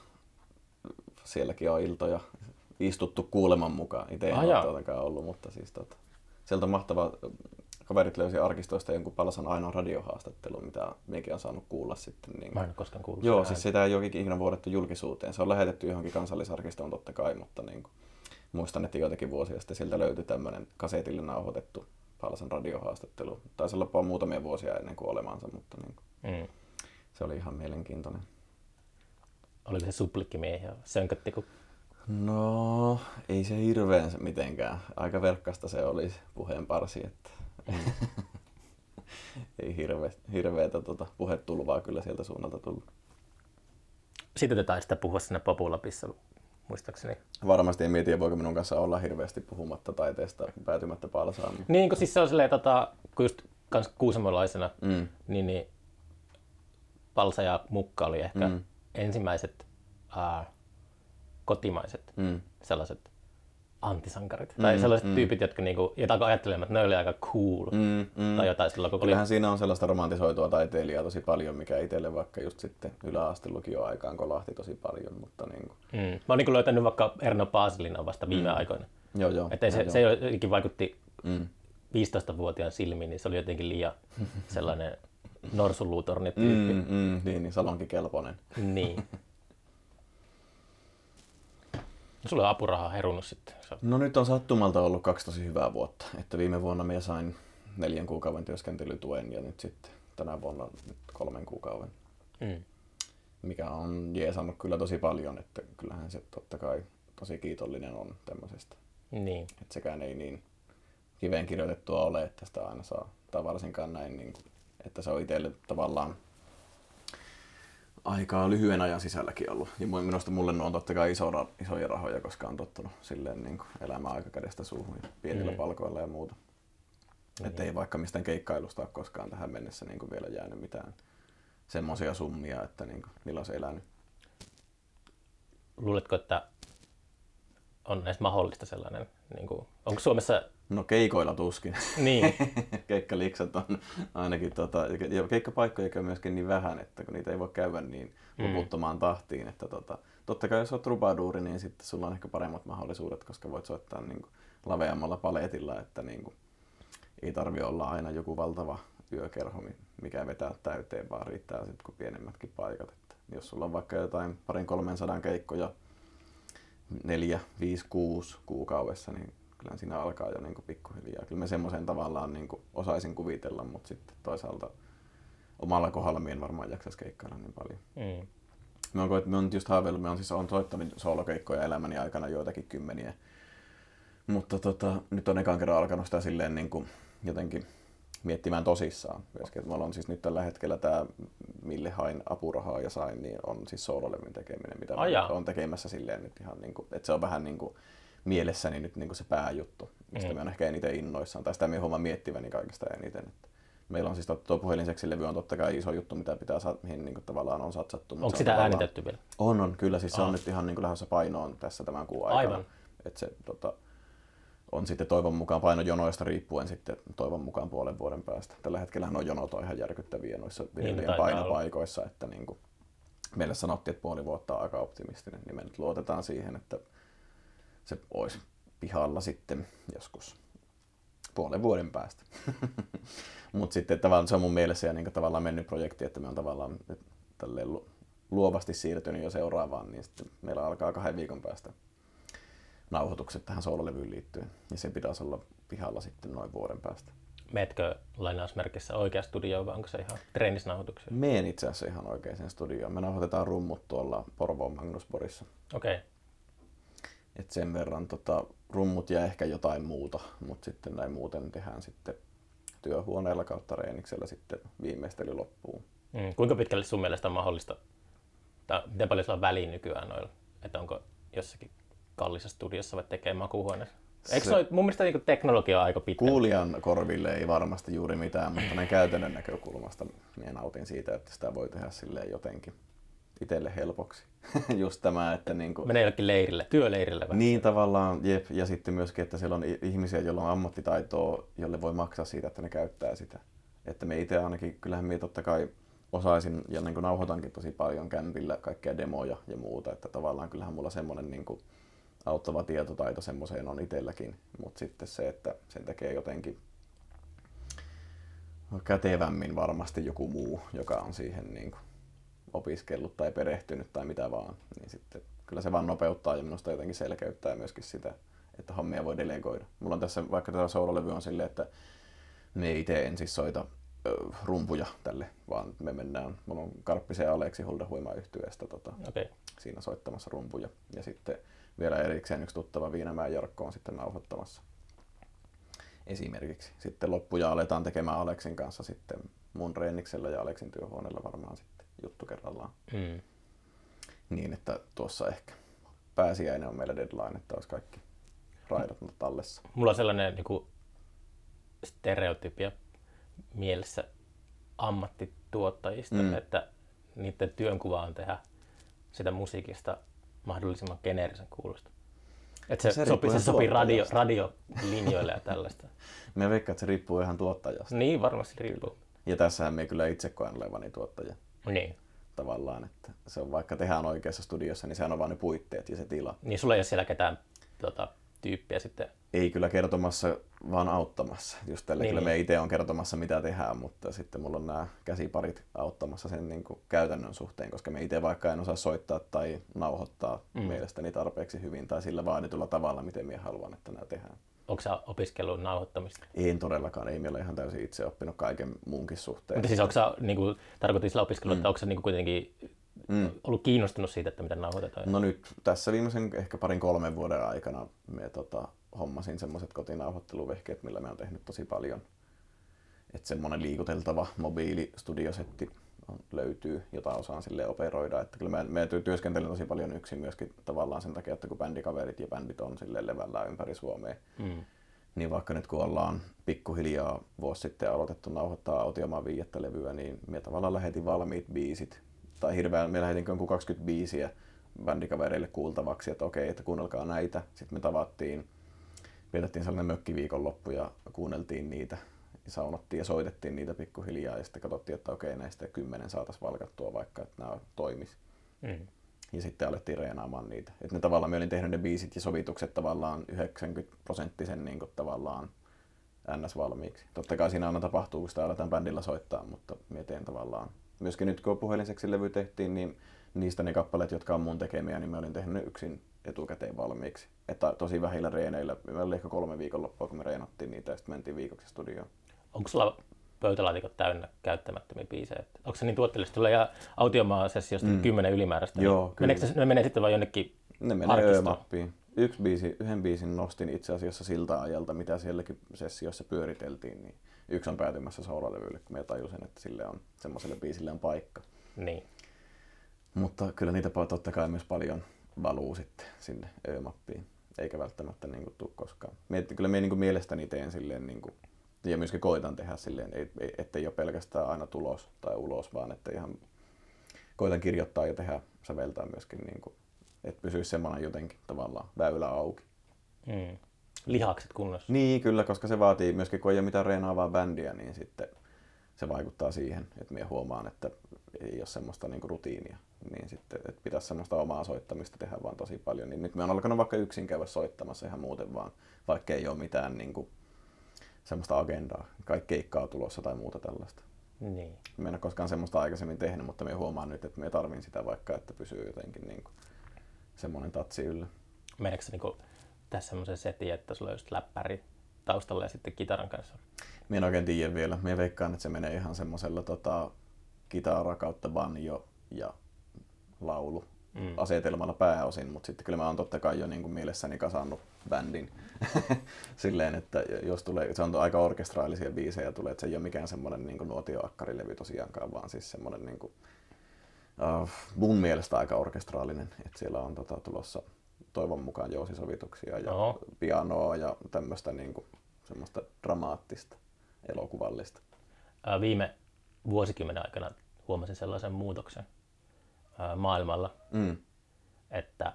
sielläkin on iltoja istuttu kuuleman mukaan. Itse en Ai ole ollut, mutta siis tota, sieltä on mahtava, kaverit löysi arkistoista jonkun Palasan ainoa radiohaastattelu, mitä minäkin on saanut kuulla sitten. Niin, Mä en koskaan kuullut Joo, siis sitä ei ole ikinä vuodettu julkisuuteen. Se on lähetetty johonkin kansallisarkistoon totta kai, mutta niin kuin, muistan, että joitakin vuosia sitten sieltä löytyi tämmöinen kasetille nauhoitettu Palasan radiohaastattelu. Taisi olla muutamia vuosia ennen kuin olemaansa, mutta niin kuin, Mm. se oli ihan mielenkiintoinen. Oliko se suplikkimiehiä? ja Sönkötti, kun No, ei se hirveän mitenkään. Aika verkkasta se oli se puheen parsi, että ei hirveä, hirveätä tota, puhetulvaa kyllä sieltä suunnalta tullut. Siitä te taisitte puhua siinä Populapissa, muistaakseni. Varmasti en mieti, voiko minun kanssa olla hirveästi puhumatta taiteesta päätymättä Palasaan. mutta- Niin, kun siis se on silleen, tota, kun just kans kuusamolaisena, Mm. niin, niin Palsa ja Mukka oli ehkä Mm. ensimmäiset ää, kotimaiset Mm. sellaiset antisankarit. Tai sellaiset mm. tyypit, jotka niinku, jota alkoi ajattelemaan, että ne oli aika cool. Mm, mm. Tai jotain silloin, kun oli Kyllähän siinä on sellaista romantisoitua taiteilijaa tosi paljon, mikä itselle vaikka just sitten yläaste lukioaikaan kolahti tosi paljon, mutta niin kuin, Mm. Mä oon niin löytänyt vaikka Erno Paasilina vasta viime Mm. aikoina. joo joo. Että se, joo, se jotenkin vaikutti Mm. 15-vuotiaan silmiin, niin se oli jotenkin liian (laughs) sellainen norsunluutornityyppi. Mm, mm, niin, niin salonkikelpoinen. Niin. (laughs) No, Sulla on apurahaa herunut sitten. No nyt on sattumalta ollut kaksi tosi hyvää vuotta. Että viime vuonna minä sain neljän kuukauden työskentelytuen ja nyt sitten tänä vuonna nyt kolmen kuukauden. Mm. Mikä on jeesannut kyllä tosi paljon, että kyllähän se totta kai tosi kiitollinen on tämmöisestä. Niin. Että sekään ei niin kiveen kirjoitettua ole, että sitä aina saa, tai varsinkaan näin, niin kuin, että se on itselle tavallaan aikaa lyhyen ajan sisälläkin ollut. Ja minusta mulle ne on totta kai iso, isoja rahoja, koska on tottunut silleen niin kuin elämään aika kädestä suuhun ja pienillä mm. palkoilla ja muuta. Mm. Että ei vaikka mistään keikkailusta ole koskaan tähän mennessä niin kuin vielä jäänyt mitään semmoisia summia, että niin kuin, niillä olisi elänyt. Luuletko, että on edes mahdollista sellainen? Niin kuin, onko Suomessa... No keikoilla tuskin. Niin. (laughs) Keikkaliksat on ainakin, tota, ja keikkapaikkoja käy myöskin niin vähän, että kun niitä ei voi käydä niin loputtomaan tahtiin, että tota, totta kai jos olet trubaduuri, niin sitten sulla on ehkä paremmat mahdollisuudet, koska voit soittaa niin kuin laveammalla paletilla, että niin kuin, ei tarvi olla aina joku valtava yökerho, mi- mikä vetää täyteen, vaan riittää sitten kuin pienemmätkin paikat. Että jos sulla on vaikka jotain parin kolmen sadan keikkoja neljä, viisi, kuusi kuukaudessa, niin kyllä siinä alkaa jo niin kuin pikkuhiljaa. Kyllä mä semmoisen tavallaan niin kuin osaisin kuvitella, mutta sitten toisaalta omalla kohdalla mä en varmaan jaksaisi keikkailla niin paljon. Mm. Mä oon, mä oon just haaveillut, mä oon siis on soittanut soolokeikkoja elämäni aikana joitakin kymmeniä. Mutta tota, nyt on ekan kerran alkanut sitä silleen niin kuin jotenkin miettimään tosissaan. Myöskin, mulla on siis nyt tällä hetkellä tämä, mille hain apurahaa ja sain, niin on siis soololevyn tekeminen, mitä oon tekemässä silleen nyt ihan niin kuin, että se on vähän niin kuin mielessäni nyt niin kuin se pääjuttu, mistä Mm. mä oon ehkä eniten innoissaan, tai sitä mä huomaan miettiväni kaikista eniten. Että meillä on siis totta, tuo puhelinseksilevy on totta kai iso juttu, mitä pitää, sa- mihin niin kuin tavallaan on satsattu. Onko on sitä tavallaan- äänitetty vielä? on, on, kyllä. Siis se Ah. on nyt ihan niin kuin lähdössä painoon tässä tämän kuun aikana. Aivan. Et se tota, on sitten toivon mukaan painojonoista riippuen sitten toivon mukaan puolen vuoden päästä. Tällä hetkellä on jonot on ihan järkyttäviä noissa Niin, painopaikoissa, että niin kuin, meille sanottiin, että puoli vuotta on aika optimistinen, niin me nyt luotetaan siihen, että se olisi pihalla sitten joskus puolen vuoden päästä. (laughs) Mutta sitten tavallaan se on mun mielessä ja niin tavallaan mennyt projekti, että me on tavallaan tälleen luovasti siirtynyt jo seuraavaan, niin sitten meillä alkaa kahden viikon päästä nauhoitukset tähän soololevyyn liittyen. Ja se pitäisi olla pihalla sitten noin vuoden päästä. Meetkö lainausmerkissä oikea studio vai onko se ihan treenisnauhoituksia? Meen itse asiassa ihan oikeaan studioon. Me nauhoitetaan rummut tuolla Porvoon Magnusborissa. Okei. Okay. Et sen verran tota, rummut ja ehkä jotain muuta, mutta sitten näin muuten tehdään sitten työhuoneella kautta reeniksellä sitten viimeistely loppuun. Mm, kuinka pitkälle sun mielestä on mahdollista, tai miten paljon sulla on väliin nykyään noilla, että onko jossakin kallisessa studiossa vai tekee makuuhuoneessa? Eikö se, mun mielestä niin teknologia on aika pitkä? Kuulijan korville ei varmasti juuri mitään, mutta näin käytännön näkökulmasta minä nautin siitä, että sitä voi tehdä silleen jotenkin itselle helpoksi. (laughs) Just tämä, että niin kuin... Menee jollekin leirille, työleirille vai? Niin tavallaan, jep. Ja sitten myöskin, että siellä on ihmisiä, joilla on ammattitaitoa, jolle voi maksaa siitä, että ne käyttää sitä. Että me itse ainakin, kyllähän me totta kai osaisin ja niin kuin nauhoitankin tosi paljon kämpillä kaikkea demoja ja muuta, että tavallaan kyllähän mulla semmoinen niin kuin auttava tietotaito semmoiseen on itselläkin, mutta sitten se, että sen tekee jotenkin kätevämmin varmasti joku muu, joka on siihen niin kuin opiskellut tai perehtynyt tai mitä vaan, niin sitten kyllä se vaan nopeuttaa ja minusta jotenkin selkeyttää myöskin sitä, että hommia voi delegoida. Mulla on tässä, vaikka tämä soololevy on silleen, että me itse en siis soita rumpuja tälle, vaan me mennään, mulla on Karppisen ja Aleksi Hulda Huima yhtyeestä tota, okay. siinä soittamassa rumpuja. Ja sitten vielä erikseen yksi tuttava Viinamäen Jarkko on sitten nauhoittamassa esimerkiksi. Sitten loppuja aletaan tekemään Aleksin kanssa sitten mun reeniksellä ja Aleksin työhuoneella varmaan sitten juttu kerrallaan. Mm. Niin, että tuossa ehkä pääsiäinen on meillä deadline, että olisi kaikki raidat tallessa. Mulla on sellainen niin kuin stereotypia mielessä ammattituottajista, mm. että niiden työnkuva on tehdä sitä musiikista mahdollisimman geneerisen kuulosta. Että se, se, sopii, se sopii radio, radiolinjoille ja (laughs) tällaista. Me veikkaan, että se riippuu ihan tuottajasta. Niin, varmasti riippuu. Ja tässähän me kyllä itse koen olevani tuottaja. Niin. Tavallaan, että se on vaikka tehdään oikeassa studiossa, niin sehän on vain ne puitteet ja se tila. Niin, sulla ei ole siellä ketään tota, tyyppiä sitten? Ei kyllä kertomassa, vaan auttamassa. Just tällä niin, kyllä me itse on kertomassa, mitä tehdään, mutta sitten mulla on nämä käsiparit auttamassa sen niin kuin käytännön suhteen, koska me itse vaikka en osaa soittaa tai nauhoittaa mm. mielestäni tarpeeksi hyvin tai sillä vaaditulla tavalla, miten minä haluan, että nämä tehdään. Onko sä opiskellut nauhoittamista? En todellakaan, ei meillä ihan täysin itse oppinut kaiken muunkin suhteen. Mutta siis onko sä, niin kuin, tarkoitin sillä opiskelua, mm. että onko sä niin kuin kuitenkin mm. ollut kiinnostunut siitä, että miten nauhoitetaan? No nyt tässä viimeisen ehkä parin kolmen vuoden aikana me tota, hommasin semmoiset kotinauhoitteluvehkeet, millä me on tehnyt tosi paljon. Että semmoinen liikuteltava mobiilistudiosetti löytyy, jota osaan sille operoida. Että kyllä me, me työskentelen tosi paljon yksin myöskin tavallaan sen takia, että kun bändikaverit ja bändit on sille levällään ympäri Suomea, mm. niin vaikka nyt kun ollaan pikkuhiljaa vuosi sitten aloitettu nauhoittaa autiomaan viiettä levyä, niin me tavallaan lähetin valmiit biisit, tai hirveän, me lähetin jonkun 20 biisiä bändikavereille kuultavaksi, että okei, että kuunnelkaa näitä. Sitten me tavattiin, vietettiin sellainen mökkiviikonloppu ja kuunneltiin niitä saunottiin ja soitettiin niitä pikkuhiljaa ja sitten katsottiin, että okei näistä kymmenen saataisiin valkattua vaikka, että nämä toimis. Mm. Ja sitten alettiin reenaamaan niitä. Että ne tavallaan, me olin tehnyt ne biisit ja sovitukset tavallaan 90 prosenttisen niin kuin, tavallaan ns. valmiiksi. Totta kai siinä aina tapahtuu, kun sitä aletaan bändillä soittaa, mutta mietin tavallaan. Myöskin nyt kun puhelinseksi levy tehtiin, niin niistä ne kappaleet, jotka on mun tekemiä, niin mä olin tehnyt yksin etukäteen valmiiksi. Että tosi vähillä reeneillä. Meillä oli ehkä kolme viikonloppua, kun me reenattiin niitä ja sitten mentiin viikoksi studioon. Onko sulla pöytälaatikot täynnä käyttämättömiä biisejä? Onko se niin tuotteellista? Tulee ja autiomaa-sessiosta mm. kymmenen ylimääräistä. Joo, niin Meneekö ne menee sitten vain jonnekin Ne menee mappiin Yksi biisi, yhden biisin nostin itse asiassa siltä ajalta, mitä sielläkin sessiossa pyöriteltiin, niin yksi on päätymässä soolalevylle, kun mä tajusin, että sille on, semmoiselle biisille on paikka. Niin. Mutta kyllä niitä totta kai myös paljon valuu sitten sinne Ö-mappiin, eikä välttämättä niin kuin, tule koskaan. Mietin, kyllä minä niin kuin mielestäni teen silleen niin kuin, ja myöskin koitan tehdä silleen, ettei ole pelkästään aina tulos tai ulos, vaan että ihan koitan kirjoittaa ja tehdä, säveltää myöskin, niin kuin, että pysyisi semmoinen jotenkin tavallaan väylä auki. Mm. Lihakset kunnossa. Niin, kyllä, koska se vaatii myöskin, kun ei ole mitään reenaavaa bändiä, niin sitten se vaikuttaa siihen, että minä huomaan, että ei ole semmoista niin kuin rutiinia. Niin sitten, että pitäisi semmoista omaa soittamista tehdä vaan tosi paljon. Niin nyt me on alkanut vaikka yksin käydä soittamassa ihan muuten vaan, vaikka ei ole mitään niin kuin, semmoista agendaa. Kaikki keikkaa tulossa tai muuta tällaista. Niin. Me en ole koskaan semmoista aikaisemmin tehnyt, mutta me huomaan nyt, että me tarvin sitä vaikka, että pysyy jotenkin niin kuin, semmoinen tatsi yllä. Meneekö se niin tässä semmoisen setin, että sulla on just läppäri taustalla ja sitten kitaran kanssa? Mä en oikein tiedä vielä. Mä veikkaan, että se menee ihan semmoisella tota, kitara kautta banjo ja laulu mm. asetelmalla pääosin, mutta sitten kyllä mä oon totta kai jo niin kuin mielessäni kasannut bändin (laughs) silleen, että jos tulee, se on aika orkestraalisia biisejä tulee, että se ei ole mikään semmoinen niin nuotioakkarilevy tosiaankaan, vaan siis semmoinen niin kuin, uh, mun mielestä aika orkestraalinen, että siellä on tota, tulossa toivon mukaan jousisovituksia ja no. pianoa ja tämmöistä niin kuin, semmoista dramaattista, elokuvallista. Viime vuosikymmenen aikana huomasin sellaisen muutoksen maailmalla, mm. että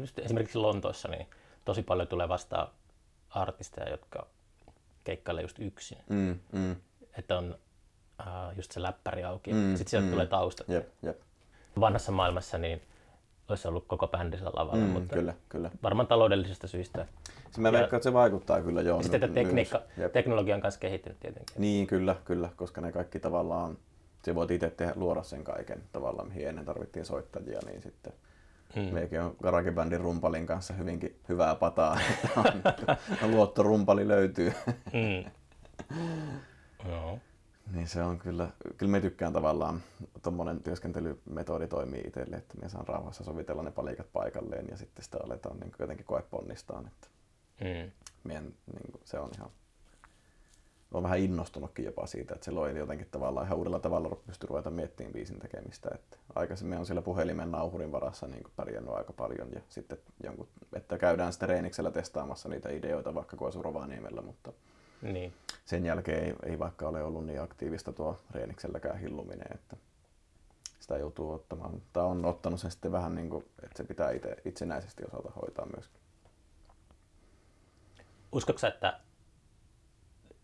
just esimerkiksi Lontoissa niin tosi paljon tulee vastaan artisteja, jotka keikkailee just yksin. Mm, mm. Että on uh, just se läppäri auki, mm, sitten sieltä mm. tulee taustat. Yep, yep. Vanhassa maailmassa niin olisi ollut koko bändi lavalla, mm, mutta kyllä, kyllä. varmaan taloudellisista syistä. Se mä veikkaan, että se vaikuttaa kyllä joo. Sitten että tekniikka, teknologian kanssa kehittynyt tietenkin. Niin, kyllä, kyllä, koska ne kaikki tavallaan, se voit itse tehdä, luoda sen kaiken tavallaan, mihin ennen tarvittiin soittajia, niin sitten Hmm. Meikin on garagibändin rumpalin kanssa hyvinkin hyvää pataa. (laughs) Luottorumpali löytyy. Hmm. (laughs) Joo. Niin se on kyllä, kyllä me tykkään tavallaan, tuommoinen työskentelymetodi toimii itselle, että me saan rauhassa sovitella ne palikat paikalleen ja sitten sitä aletaan niin jotenkin koe ponnistaan. Että mm. mien, niin kuin, se on ihan, olen vähän innostunutkin jopa siitä, että se loi jotenkin tavallaan ihan uudella tavalla pysty ruveta miettimään biisin tekemistä. Että aikaisemmin on siellä puhelimen nauhurin varassa niin pärjännyt aika paljon ja sitten jonkun, että käydään sitten Reeniksellä testaamassa niitä ideoita vaikka kuin Rovaniemellä, mutta niin. Sen jälkeen ei, ei vaikka ole ollut niin aktiivista tuo reenikselläkään hilluminen, että sitä joutuu ottamaan. Tai on ottanut sen sitten vähän niin kuin, että se pitää itse, itsenäisesti osata hoitaa myöskin. Uskotko että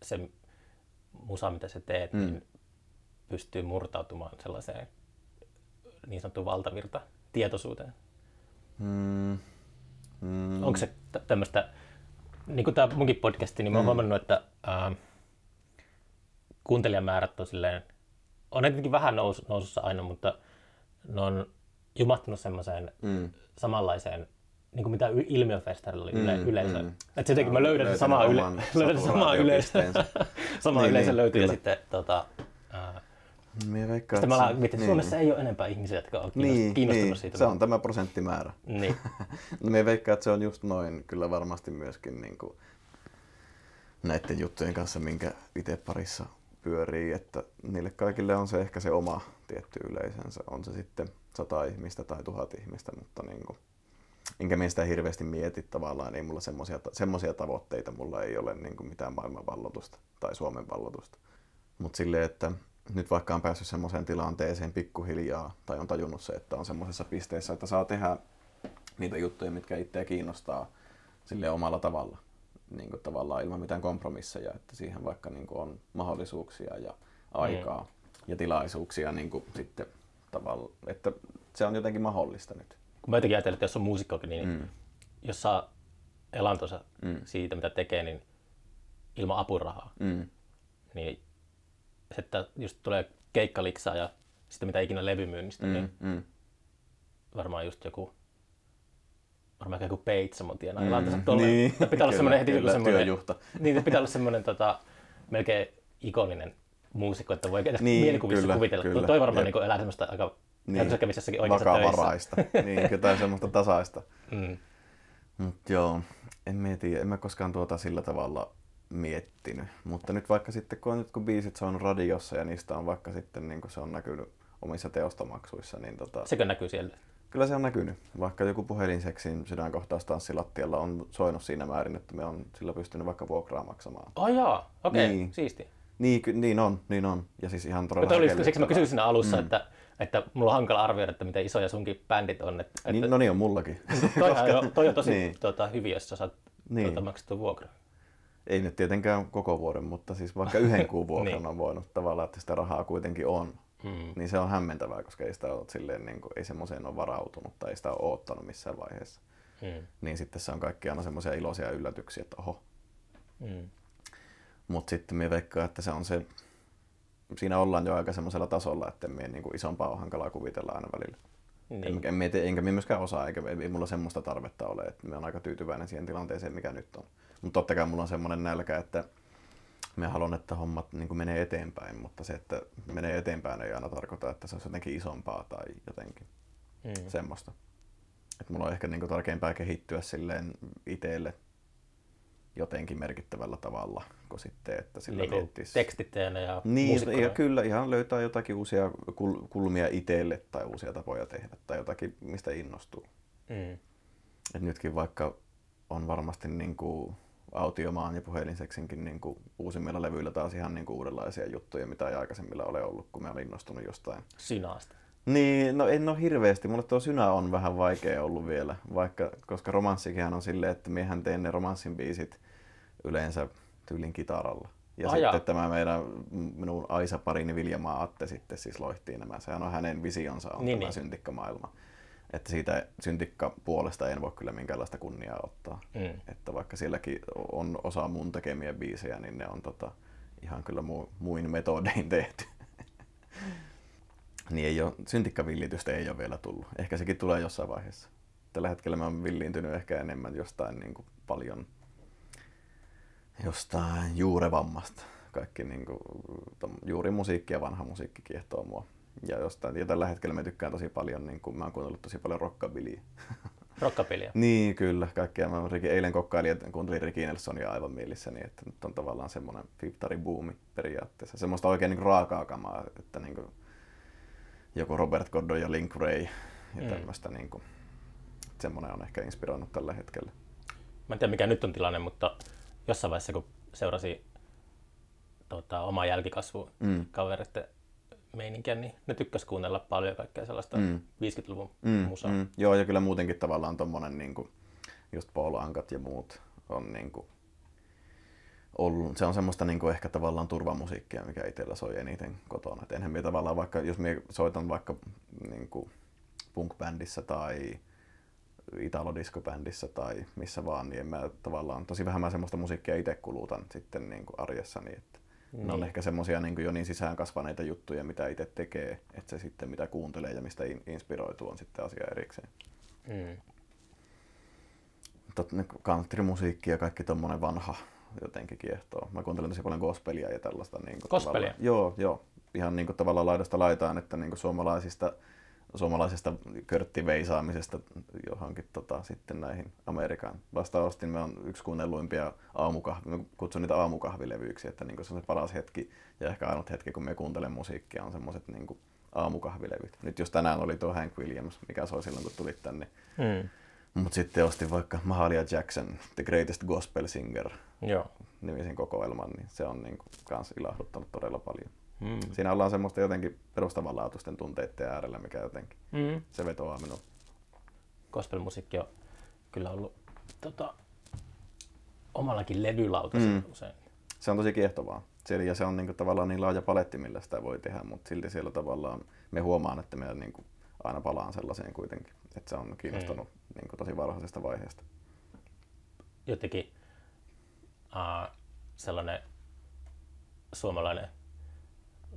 se musa, mitä sä teet, mm. niin pystyy murtautumaan sellaiseen niin sanottuun valtavirta tietoisuuteen? Mm. Mm. Onko se tämmöistä niin kuin tämä munkin podcasti, niin mä oon mm. huomannut, että äh, kuuntelijamäärät on silleen, on tietenkin vähän nous, nousussa aina, mutta ne on jumahtunut semmoiseen mm. samanlaiseen niin kuin mitä ilmiöfestarilla oli yle, mm, yleisö. Mm. Että jotenkin mä löydän samaa, yle, (laughs) löydän samaa yleisö. (laughs) sama niin, yleisö niin, löytyy kyllä. ja sitten tota, äh, Minä veikkaan, sitten mä alan niin. Suomessa ei ole enempää ihmisiä, jotka on niin, kiinnostunut niin, siitä. Se on tämä prosenttimäärä. Niin. (laughs) no, minä veikkaan, että se on just noin kyllä varmasti myöskin niin kuin näiden juttujen kanssa, minkä itse parissa pyörii, että niille kaikille on se ehkä se oma tietty yleisönsä. On se sitten sata ihmistä tai tuhat ihmistä, mutta niin kuin, enkä minä sitä hirveästi mieti tavallaan, ei mulla semmoisia, semmoisia tavoitteita, mulla ei ole niin kuin mitään maailman vallotusta tai Suomen vallotusta. Mutta silleen, että nyt vaikka on päässyt semmoiseen tilanteeseen pikkuhiljaa, tai on tajunnut se, että on semmoisessa pisteessä, että saa tehdä niitä juttuja, mitkä itseä kiinnostaa sille omalla tavalla, niin kuin tavallaan ilman mitään kompromisseja, että siihen vaikka niin kuin on mahdollisuuksia ja aikaa mm. ja tilaisuuksia niin kuin sitten tavalla, että se on jotenkin mahdollista nyt. Kun mä jotenkin ajattelen, että jos on muusikkokin, niin mm. jos saa elantonsa mm. siitä, mitä tekee, niin ilman apurahaa, mm. niin että just tulee keikkaliksaa ja sitten mitä ikinä levymyynnistä, mm, niin mm. varmaan just joku varmaan joku Peitsamon tienaa. Mm, niin, pitää olla semmoinen heti kyllä, semmoinen, työjuhta. (laughs) Niin, pitää olla semmoinen tota, melkein ikoninen muusikko, että voi niin, mielikuvissa kyllä, kuvitella. Kyllä, toi varmaan niin elää semmoista aika niin, kävisi jossakin oikeassa vakavaraista. (laughs) niin, jotain semmoista tasaista. Mm. Mut joo, en mieti, en mä koskaan tuota sillä tavalla miettinyt. Mutta nyt vaikka sitten, kun on nyt kun biisit on radiossa ja niistä on vaikka sitten niin kuin se on näkynyt omissa teostomaksuissa, niin tota... Sekö näkyy siellä? Kyllä se on näkynyt. Vaikka joku puhelinseksin sydänkohtaustanssilattialla on soinut siinä määrin, että me on sillä pystynyt vaikka vuokraa maksamaan. Oh jaa, okei, okay. niin. siisti. Niin, niin on, niin on. Ja siis ihan todella oli, Siksi mä kysyin siinä alussa, mm. että, että mulla on hankala arvioida, että miten isoja sunkin bändit on. Että, niin, no niin on mullakin. (laughs) toi, Koska... toi on tosi niin. tuota, hyvin, jos sä saat niin. tuota, maksettua vuokraa ei nyt tietenkään koko vuoden, mutta siis vaikka yhden kuun (laughs) vuokran niin. on voinut tavallaan, että sitä rahaa kuitenkin on Mm. Niin se on hämmentävää, koska ei sitä ole silleen, niin kuin, ei semmoiseen ole varautunut tai ei sitä ole oottanut missään vaiheessa. Mm. Niin sitten se on kaikki aina semmoisia iloisia yllätyksiä, että oho. Mm. Mutta sitten me veikkaan, että se on se, siinä ollaan jo aika semmoisella tasolla, että me niin kuin isompaa on hankalaa kuvitella aina välillä. Niin. En, en, en, enkä me myöskään osaa, eikä ei mulla semmoista tarvetta ole, että me on aika tyytyväinen siihen tilanteeseen, mikä nyt on. Mutta totta kai mulla on semmoinen nälkä, että me haluan, että hommat niin menee eteenpäin, mutta se, että menee eteenpäin ei aina tarkoita, että se on jotenkin isompaa tai jotenkin mm. semmoista. Että mulla on ehkä niin tärkeämpää kehittyä silleen itselle jotenkin merkittävällä tavalla, kuin sitten, että sillä niin miettis... tekstiteenä ja Niin, ja kyllä ihan löytää jotakin uusia kul- kulmia itselle tai uusia tapoja tehdä tai jotakin, mistä innostuu. Mm. Et nytkin vaikka on varmasti niin kuin autiomaan ja puhelinseksinkin niin kuin uusimmilla levyillä taas ihan niin kuin uudenlaisia juttuja, mitä ei aikaisemmilla ole ollut, kun mä olen innostunut jostain. Synaasta. Niin, no en ole hirveästi. Mulle tuo synä on vähän vaikea ollut vielä, vaikka, koska romanssikin on silleen, että miehän teen ne romanssin biisit yleensä tyylin kitaralla. Ja Aja. sitten tämä meidän, minun Aisa-parini Viljamaa Atte sitten siis loihtii nämä. Sehän on hänen visionsa on niin, tämä niin. syntikkamaailma. Että siitä syntikka-puolesta en voi kyllä minkäänlaista kunniaa ottaa. Mm. Että vaikka sielläkin on osa mun tekemiä biisejä, niin ne on tota, ihan kyllä mu, muin metodein tehty. (laughs) niin ei ole, syntikkavillitystä ei ole vielä tullut. Ehkä sekin tulee jossain vaiheessa. Tällä hetkellä mä oon villiintynyt ehkä enemmän jostain niin kuin paljon jostain juurevammasta. Kaikki niin kuin, juuri musiikki ja vanha musiikki kiehtoo mua. Ja, jostain, ja tällä hetkellä mä tykkään tosi paljon, niin kuin, mä oon kuunnellut tosi paljon rockabilia. (laughs) Rockabilia? niin, kyllä. Kaikkea. Mä eilen kokkailin ja kuuntelin Ricky Nelsonia aivan mielissäni, että nyt on tavallaan semmoinen buumi periaatteessa. Semmoista oikein niin raakaa kamaa, että niin kuin, joku Robert Gordon ja Link Ray ja mm. tämmöistä. Niin kuin, semmoinen on ehkä inspiroinut tällä hetkellä. Mä en tiedä mikä nyt on tilanne, mutta jossain vaiheessa kun seurasi tota, omaa jälkikasvu mm. meininkiä, niin ne tykkäs kuunnella paljon kaikkea sellaista mm. 50-luvun mm. musaa. Mm. Joo, ja kyllä muutenkin tavallaan tommonen niin kuin, just Paul Ankat ja muut on niin kuin, ollut, se on semmoista niin kuin ehkä tavallaan turvamusiikkia, mikä itsellä soi eniten kotona. Et enhän minä tavallaan vaikka, jos minä soitan vaikka niin kuin punk-bändissä tai italo-disco-bändissä tai missä vaan, niin en mä tavallaan, tosi vähän mä semmoista musiikkia itse kulutan sitten niin kuin arjessani, että niin. ne on niin. ehkä semmoisia niin jo niin sisään kasvaneita juttuja, mitä itse tekee, että se sitten mitä kuuntelee ja mistä inspiroituu on sitten asia erikseen. Mm. Tot, country-musiikki ja kaikki tommonen vanha jotenkin kiehtoo. Mä kuuntelen tosi paljon gospelia ja tällaista. Niin kuin Gospelia? Joo, joo. Ihan niin kuin tavallaan laidasta laitaan, että niin kuin suomalaisista suomalaisesta körttiveisaamisesta johonkin tota, sitten näihin Amerikan. Vastaavasti me on yksi kuunnelluimpia aamukahvi, kutsun niitä aamukahvilevyyksiä, että niin se on se paras hetki ja ehkä ainut hetki, kun me kuuntelen musiikkia, on semmoiset niin aamukahvilevyt. Nyt jos tänään oli tuo Hank Williams, mikä soi silloin, kun tulit tänne. Mm. Mutta sitten ostin vaikka Mahalia Jackson, The Greatest Gospel Singer, Joo. nimisen kokoelman, niin se on niin kuin, kans ilahduttanut todella paljon. Mm. Siinä ollaan semmoista jotenkin perustavanlaatuisten tunteiden äärellä, mikä jotenkin mm. se vetoaa minun. Gospelmusiikki on kyllä ollut tota, omallakin levylautasella mm. usein. Se on tosi kiehtovaa. Siellä, ja se on niinku tavallaan niin laaja paletti, millä sitä voi tehdä, mutta silti siellä tavallaan me huomaan, että me niinku aina palaan sellaiseen kuitenkin. Että se on kiinnostanut mm. niinku tosi varhaisesta vaiheesta. Jotenkin uh, sellainen suomalainen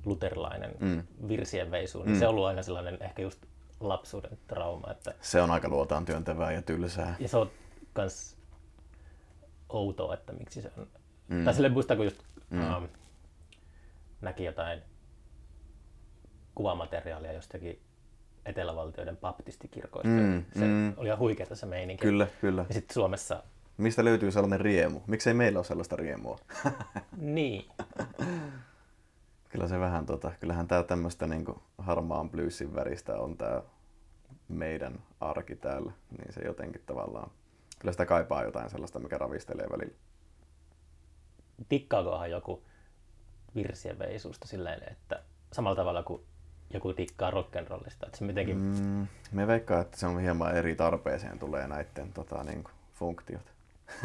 luterilainen mm. virsien veisu, niin mm. se on ollut aina sellainen ehkä just lapsuuden trauma. Että... Se on aika luotaan työntävää ja tylsää. Ja se on kans outoa, että miksi se on. Mm. Tai silleen muista, kun just mm. um, näki jotain kuvamateriaalia jostakin etelävaltioiden baptistikirkoista. Mm, se mm. oli ihan huikeeta se meininki. Kyllä, kyllä. Ja sitten Suomessa... Mistä löytyy sellainen riemu? Miksei meillä ole sellaista riemua? niin. (laughs) Kyllä se vähän, tota, kyllähän tämä tämmöistä niin harmaan bluesin väristä on tämä meidän arki täällä, niin se jotenkin tavallaan, kyllä sitä kaipaa jotain sellaista, mikä ravistelee välillä. Tikkaakohan joku virsien veisusta silleen, että samalla tavalla kuin joku tikkaa rock'n'rollista, että se mitenkin... Mm, me veikkaa, että se on hieman eri tarpeeseen tulee näiden tota, niin kuin, funktiot.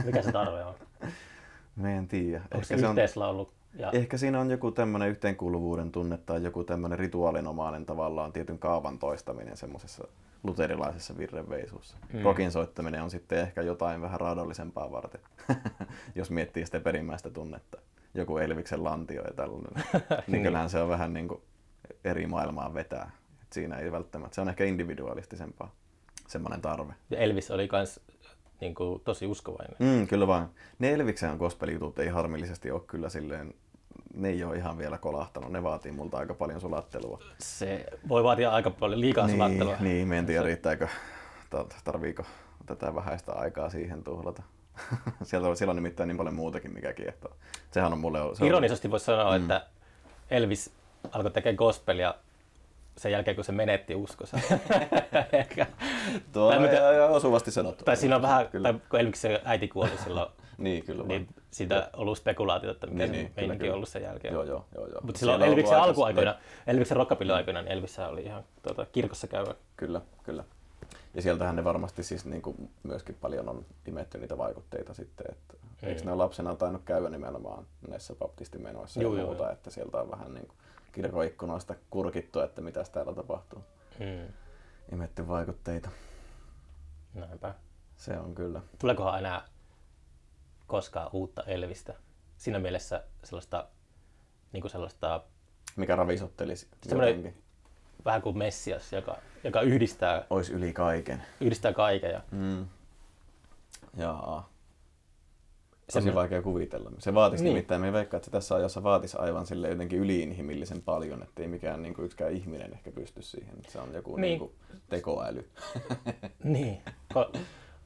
Mikä se tarve on? (laughs) Me en tiedä. Onko Ehkä se, se on... Ja, Ehkä siinä on joku tämmöinen yhteenkuuluvuuden tunne tai joku tämmöinen rituaalinomainen tavallaan tietyn kaavan toistaminen semmoisessa luterilaisessa virreveisuussa. Mm. Rokin soittaminen on sitten ehkä jotain vähän raadollisempaa varten, (laughs) jos miettii sitä perimmäistä tunnetta. Joku Elviksen lantio ja tällainen. (laughs) niin kyllähän se on vähän niin kuin eri maailmaa vetää. Et siinä ei välttämättä, se on ehkä individualistisempaa semmoinen tarve. ja Elvis oli kans niin kuin, tosi uskovainen. Mm, kyllä vaan. Ne Elviksen gospel-jutut ei harmillisesti ole kyllä silleen, ne ei ole ihan vielä kolahtanut. Ne vaatii multa aika paljon sulattelua. Se voi vaatia aika paljon liikaa niin, sulattelua. niin, en tiedä riittääkö, ta- tarviiko tätä vähäistä aikaa siihen tuhlata. (laughs) Sieltä on, siellä on nimittäin niin paljon muutakin, mikä kiehtoo. Sehän on mulle... Se on, Ironisesti voisi sanoa, mm. että Elvis alkoi tekemään gospelia sen jälkeen, kun se menetti uskonsa. (laughs) Tuo on osuvasti sanottu. tai siinä on vähän, Kyllä. tai kun Elviksen äiti kuoli silloin, Niin, kyllä vaan. niin siitä on ollut spekulaatiota, että Niin, niin, niin, niin, kyllä, kyllä. on ollut sen jälkeen. Joo, joo, joo. joo. Mutta silloin Elviksen alkuaikoina, Elviksen rockapilly-aikoina, niin Elvissä oli ihan tuota, kirkossa käyvä. Kyllä, kyllä. Ja sieltähän ne varmasti siis niin kuin myöskin paljon on imetty niitä vaikutteita sitten, että Mm. eikö ne lapsena tainnut käydä nimenomaan näissä baptistimenoissa Juu, ja joo, muuta, joo. että sieltä on vähän niin kuin kirkoikkunoista kurkittu, että mitä täällä tapahtuu. Mm. Imetty vaikutteita. Näinpä. Se on kyllä. Tuleekohan enää koskaan uutta Elvistä? Siinä mielessä sellaista, niin kuin sellaista Mikä ravisottelisi jotenkin. vähän kuin Messias, joka, joka yhdistää, Ois yli kaiken. yhdistää kaiken. Ja Mm. Jaa. Tosi Semmoinen- vaikea kuvitella. Se vaatisi Niin. niin. nimittäin, me veikkaa, että se tässä ajassa vaatisi aivan sille jotenkin yliinhimillisen paljon, että ei mikään niin kuin yksikään ihminen ehkä pysty siihen. Että Se on joku Niin. niin. Niin kuin tekoäly. (laughs) Niin. Ko,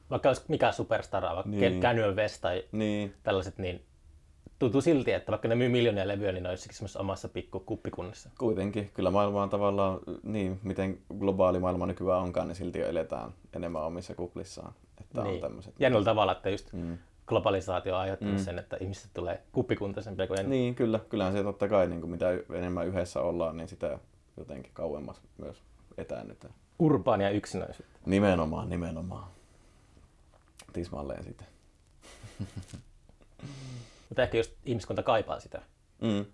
vaikka olisi mikä superstara, vaikka Niin. Kanye West tai niin, tällaiset, niin tuntuu silti, että vaikka ne myy miljoonia levyjä, niin ne olisi semmoisessa omassa pikku kuppikunnassa. kuitenkin. Kyllä maailma on tavallaan, niin miten globaali maailma nykyään onkaan, niin silti eletään enemmän omissa kuplissaan. Että on niin. tämmöiset. Jännällä tavalla, että just Mm. globalisaatio on aiheuttanut Mm. sen, että ihmisistä tulee kuppikuntaisempia kuin ennen. Niin, kyllä. Kyllähän se totta kai, niin kuin mitä enemmän yhdessä ollaan, niin sitä jotenkin kauemmas myös etäännytään. Urbaania yksinäisyyttä. Nimenomaan, nimenomaan. Tismalleen sitten. (laughs) Mutta ehkä just ihmiskunta kaipaa sitä. Mm.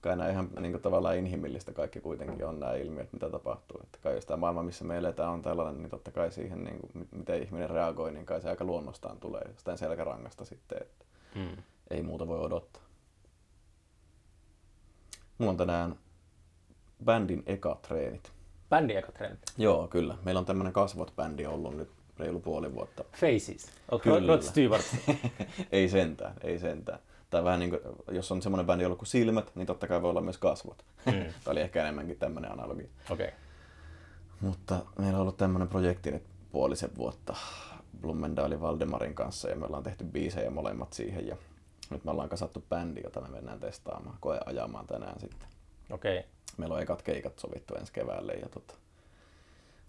Kai nämä ihan niin kuin, tavallaan inhimillistä kaikki kuitenkin on nämä ilmiöt, mitä tapahtuu. Että kai jos tämä maailma, missä me eletään, on tällainen, niin totta kai siihen, niin kuin, mi- miten ihminen reagoi, niin kai se aika luonnostaan tulee jostain selkärangasta sitten, että Mm. ei muuta voi odottaa. Mulla on tänään bändin eka treenit. Bändi eka trendi. Joo, kyllä. Meillä on tämmöinen kasvot-bändi ollut nyt reilu puoli vuotta. Faces. Onko Kyllä. Rod Stewart? (laughs) ei sentään, ei sentään. Tai vähän niin kuin, jos on semmoinen bändi ollut kuin silmät, niin totta kai voi olla myös kasvot. Mm. (laughs) Tämä oli ehkä enemmänkin tämmöinen analogia. Okei. Okay. Mutta meillä on ollut tämmöinen projekti nyt puolisen vuotta Blumendaalin Valdemarin kanssa ja me ollaan tehty biisejä molemmat siihen ja nyt me ollaan kasattu bändi, jota me mennään testaamaan, koe ajamaan tänään sitten. Okei. Okay. Meillä on ekat keikat sovittu ensi keväälle ja tota,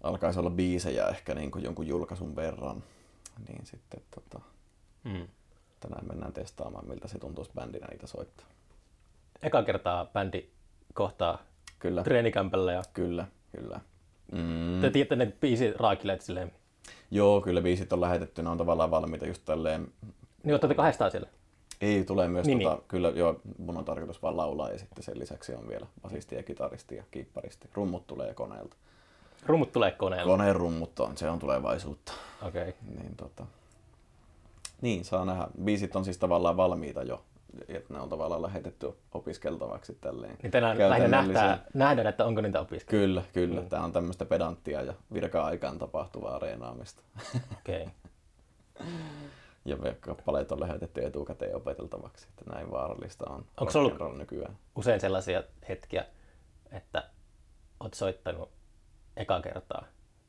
alkaisi olla biisejä ehkä niin kuin jonkun julkaisun verran, niin sitten tota, Mm. tänään mennään testaamaan, miltä se tuntuisi bändinä niitä soittaa. Eka kertaa bändi kohtaa Kyllä, treenikämpällä ja kyllä, kyllä. Mm. te tiedätte ne biisit raakileet silleen. Joo, kyllä biisit on lähetetty, ne on tavallaan valmiita just tälleen. Niin ootte kahdestaan siellä? Ei, tulee myös, Niin, tota, kyllä joo, mun on tarkoitus vaan laulaa ja sitten sen lisäksi on vielä basisti ja kitaristi ja kiipparisti. Rummut tulee koneelta. Rummut tulee koneella. Koneen rummut on, se on tulevaisuutta. Okei. Okay. Niin, tota, niin, saa nähdä. Biisit on siis tavallaan valmiita jo, että ne on tavallaan lähetetty opiskeltavaksi tälleen. Niin tänään lähinnä käytännöllisiä. nähdään, että onko niitä opiskeltu. Kyllä, kyllä. Mm. Tämä on tämmöistä pedanttia ja virka-aikaan tapahtuvaa reenaamista. Okei. Okay. (laughs) Ja kappaleet on lähetetty etukäteen opeteltavaksi, että näin vaarallista on Onko se ollut- nykyään. Usein sellaisia hetkiä, että oot soittanut eka kertaa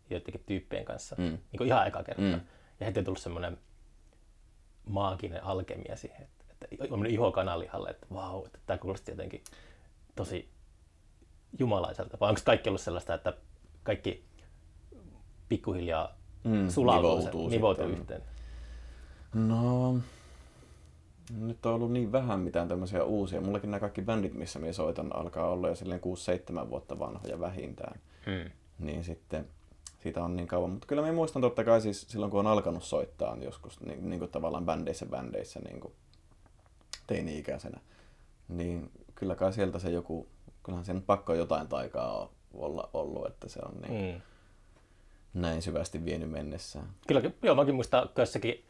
joidenkin tyyppien kanssa, Mm. niin kuin ihan eka kertaa, Mm. ja heti on tullut semmoinen maaginen alkemia siihen, että, että on mennyt iho kanalihalle, että vau, että tämä kuulosti jotenkin tosi jumalaiselta. Vai onko kaikki ollut sellaista, että kaikki pikkuhiljaa Mm, sulautuu, nivoutuu se, nivoutuu sitten. yhteen? No, nyt on ollut niin vähän mitään tämmöisiä uusia. Mullakin nämä kaikki bändit, missä minä soitan, alkaa olla jo silleen 6-7 vuotta vanhoja vähintään. Mm. Niin sitten siitä on niin kauan. Mutta kyllä mä muistan totta kai siis silloin, kun on alkanut soittaa joskus niin, niin kuin tavallaan bändeissä bändeissä niin kuin teini-ikäisenä. niin kyllä kai sieltä se joku, kyllähän sen pakko jotain taikaa olla ollut, että se on niin mm. näin syvästi vienyt mennessään. Kyllä, joo, mäkin muistan jossakin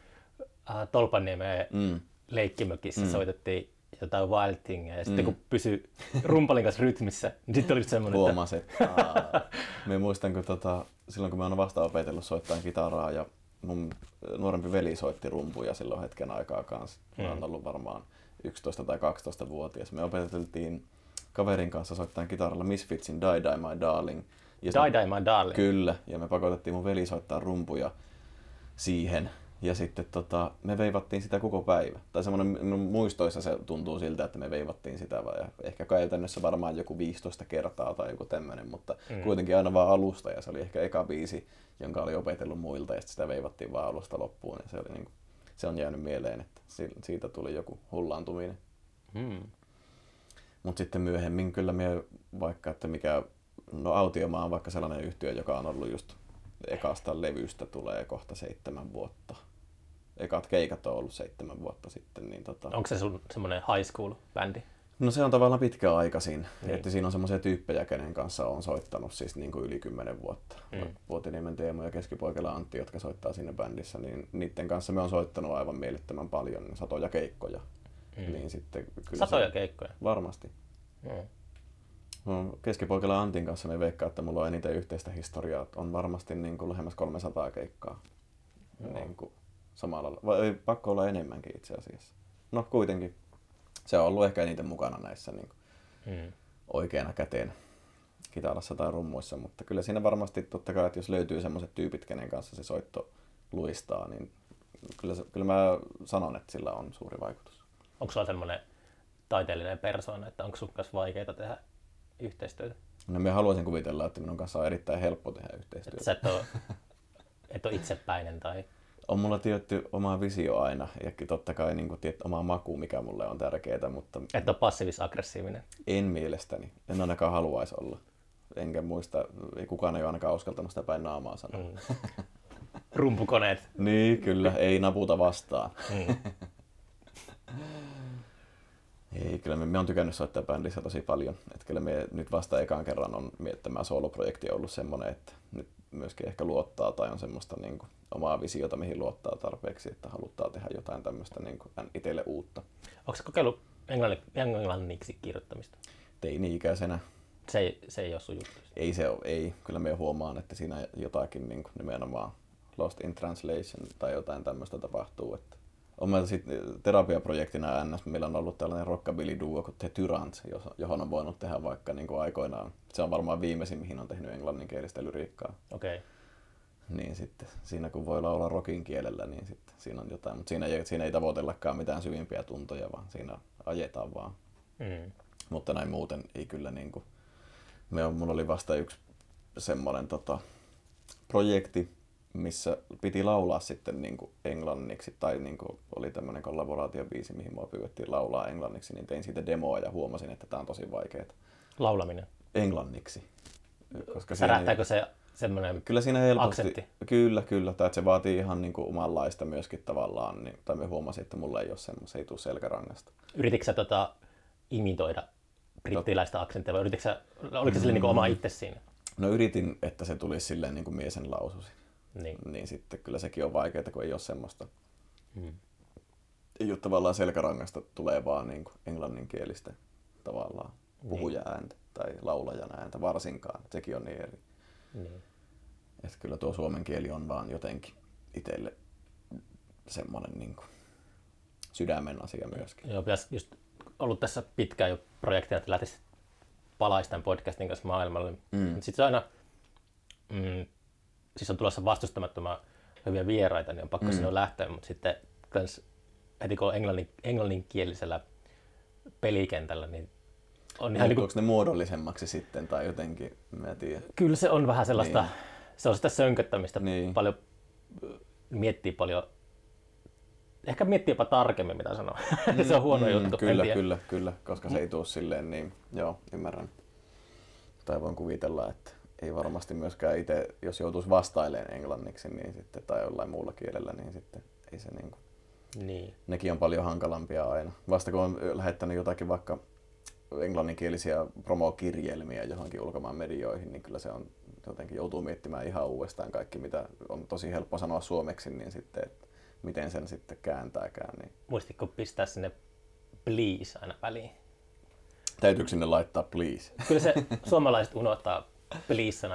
äh, Tolpanniemeen mm. leikkimökissä mm. soitettiin jotain Wild Thing, ja sitten mm. kun pysyi rumpalin kanssa rytmissä, niin sitten oli semmoinen, Huomasi, että... että me muistan, kun tota, silloin kun mä oon vasta opetellut soittamaan kitaraa ja mun nuorempi veli soitti rumpuja silloin hetken aikaa kanssa. Mä oon mm. ollut varmaan 11 tai 12 vuotias. Me opeteltiin kaverin kanssa soittamaan kitaralla Misfitsin Die Die My Darling. Ja Die Die My Darling? Kyllä, ja me pakotettiin mun veli soittaa rumpuja siihen. Ja sitten tota, me veivattiin sitä koko päivä. Tai semmoinen muistoissa se tuntuu siltä, että me veivattiin sitä vai ehkä käytännössä varmaan joku 15 kertaa tai joku tämmöinen, mutta mm. kuitenkin aina vaan alusta ja se oli ehkä eka biisi, jonka oli opetellut muilta ja sitä veivattiin vaan alusta loppuun ja se, oli niin kuin, se on jäänyt mieleen, että siitä tuli joku hullaantuminen. Mm. Mutta sitten myöhemmin kyllä me vaikka, että mikä, no Autiomaa on vaikka sellainen yhtiö, joka on ollut just ekasta levystä tulee kohta seitsemän vuotta. Ekat keikat on ollut seitsemän vuotta sitten. Niin tota... Onko se sun semmoinen high school-bändi? No se on tavallaan pitkä aika siinä. Niin. Että siinä on semmoisia tyyppejä, kenen kanssa on soittanut siis niin kuin yli kymmenen vuotta. Mm. Vuotiniemen Teemu ja Keskipoikella Antti, jotka soittaa siinä bändissä, niin niiden kanssa me on soittanut aivan mielettömän paljon, satoja keikkoja. Mm. Niin sitten, kyllä satoja se, keikkoja? Varmasti. Mm. No, keskipoikella Antin kanssa me veikkaa, että mulla on eniten yhteistä historiaa. On varmasti niin kuin lähemmäs 300 keikkaa. Mm. Niin kuin samalla, vai ei pakko olla enemmänkin itse asiassa. No kuitenkin se on ollut ehkä eniten mukana näissä niin kuin mm. oikeana käteen kitarassa tai rummuissa, mutta kyllä siinä varmasti totta kai, että jos löytyy semmoiset tyypit, kenen kanssa se soitto luistaa, niin kyllä, se, kyllä mä sanon, että sillä on suuri vaikutus. Onko sulla semmoinen taiteellinen persoona, että onko sun kanssa vaikeaa tehdä yhteistyötä? No mä haluaisin kuvitella, että minun kanssa on erittäin helppo tehdä yhteistyötä. Että sä et ole, et ole itsepäinen tai on mulla tietty oma visio aina ja totta kai niin kuin, tiet, oma maku, mikä mulle on tärkeää. Mutta... Et ole passiivis-aggressiivinen? En mielestäni. En ainakaan haluaisi olla. Enkä muista, ei kukaan ei ole ainakaan uskaltanut sitä päin naamaa sanoa. Mm. (laughs) Rumpukoneet. niin, kyllä. Ei naputa vastaan. Mm. (laughs) ei, kyllä me, me on tykännyt soittaa bändissä tosi paljon. Et kyllä me nyt vasta ekaan kerran on tämä soloprojekti ollut semmoinen, että nyt myöskin ehkä luottaa tai on semmoista niin kuin, omaa visiota, mihin luottaa tarpeeksi, että haluttaa tehdä jotain tämmöistä niin kuin, itselle uutta. Onko kokeillut englanni, englanniksi kirjoittamista? Teini-ikäisenä. Se ei, se ei ole sun juttu? Ei se ole, ei. Kyllä me huomaan, että siinä jotakin niin kuin, nimenomaan lost in translation tai jotain tämmöistä tapahtuu. Että on meillä sitten terapiaprojektina NS, meillä on ollut tällainen rockabilly duo kuin The Tyrant, johon on voinut tehdä vaikka niin kuin aikoinaan. Se on varmaan viimeisin, mihin on tehnyt englanninkielistä lyriikkaa. Okei. Okay. Niin sitten siinä kun voi laulaa rockin kielellä, niin sitten siinä on jotain. Mutta siinä ei, siinä ei tavoitellakaan mitään syvimpiä tuntoja, vaan siinä ajetaan vaan. Mm. Mutta näin muuten ei kyllä niin kuin... Me on, mulla oli vasta yksi semmoinen tota, projekti, missä piti laulaa sitten niin kuin englanniksi, tai niin kuin oli tämmöinen kollaboraatiobiisi, mihin mua pyydettiin laulaa englanniksi, niin tein siitä demoa ja huomasin, että tämä on tosi vaikeaa. Laulaminen? Englanniksi. Koska Särähtääkö se semmoinen Kyllä siinä helposti, aksentti? Kyllä, kyllä. Tai että se vaatii ihan niin kuin omanlaista myöskin tavallaan, niin, tai me huomasin, että mulla ei ole semmoista, se ei tule selkärangasta. Yrititkö sä tota, imitoida brittiläistä aksenttia vai yrititkö sä, oliko se mm. niin kuin oma itse siinä? No yritin, että se tulisi silleen niin kuin miesen laususi. Niin. niin sitten kyllä sekin on vaikeaa, kun ei ole semmoista. Hmm. Ei ole tavallaan selkärangasta, tulee vaan niin kuin englanninkielistä tavallaan niin. puhuja ääntä tai laulajan ääntä varsinkaan. Sekin on niin eri. Niin. Että kyllä tuo suomen kieli on vaan jotenkin itselle semmoinen niin kuin sydämen asia myöskin. Joo, pitäisi just ollut tässä pitkään jo projektia, että lähtisi palaisi tämän podcastin kanssa maailmalle. Mm. Sitten se aina mm, siis on tulossa vastustamattoman hyviä vieraita, niin on pakko mm. sinne lähteä, mutta sitten kans, heti kun on englannin, englanninkielisellä pelikentällä, niin on ihan niin kuin... ne muodollisemmaksi sitten tai jotenkin, mä en tiedä. Kyllä se on vähän sellaista, niin. se on sitä sönköttämistä, niin. paljon, miettii paljon, ehkä miettii jopa tarkemmin mitä sanoo. Mm, (laughs) se on huono mm, juttu. Kyllä, kyllä, kyllä, koska se ei tule silleen niin, joo, ymmärrän. Tai voin kuvitella, että ei varmasti myöskään itse, jos joutuisi vastailemaan englanniksi niin sitten, tai jollain muulla kielellä, niin sitten ei se niin kuin... Niin. Nekin on paljon hankalampia aina. Vasta kun on lähettänyt jotakin vaikka englanninkielisiä promokirjelmiä johonkin ulkomaan medioihin, niin kyllä se on jotenkin joutuu miettimään ihan uudestaan kaikki, mitä on tosi helppo sanoa suomeksi, niin sitten, että miten sen sitten kääntääkään. Niin. Muistitko pistää sinne please aina väliin? Täytyykö sinne laittaa please? Kyllä se suomalaiset unohtaa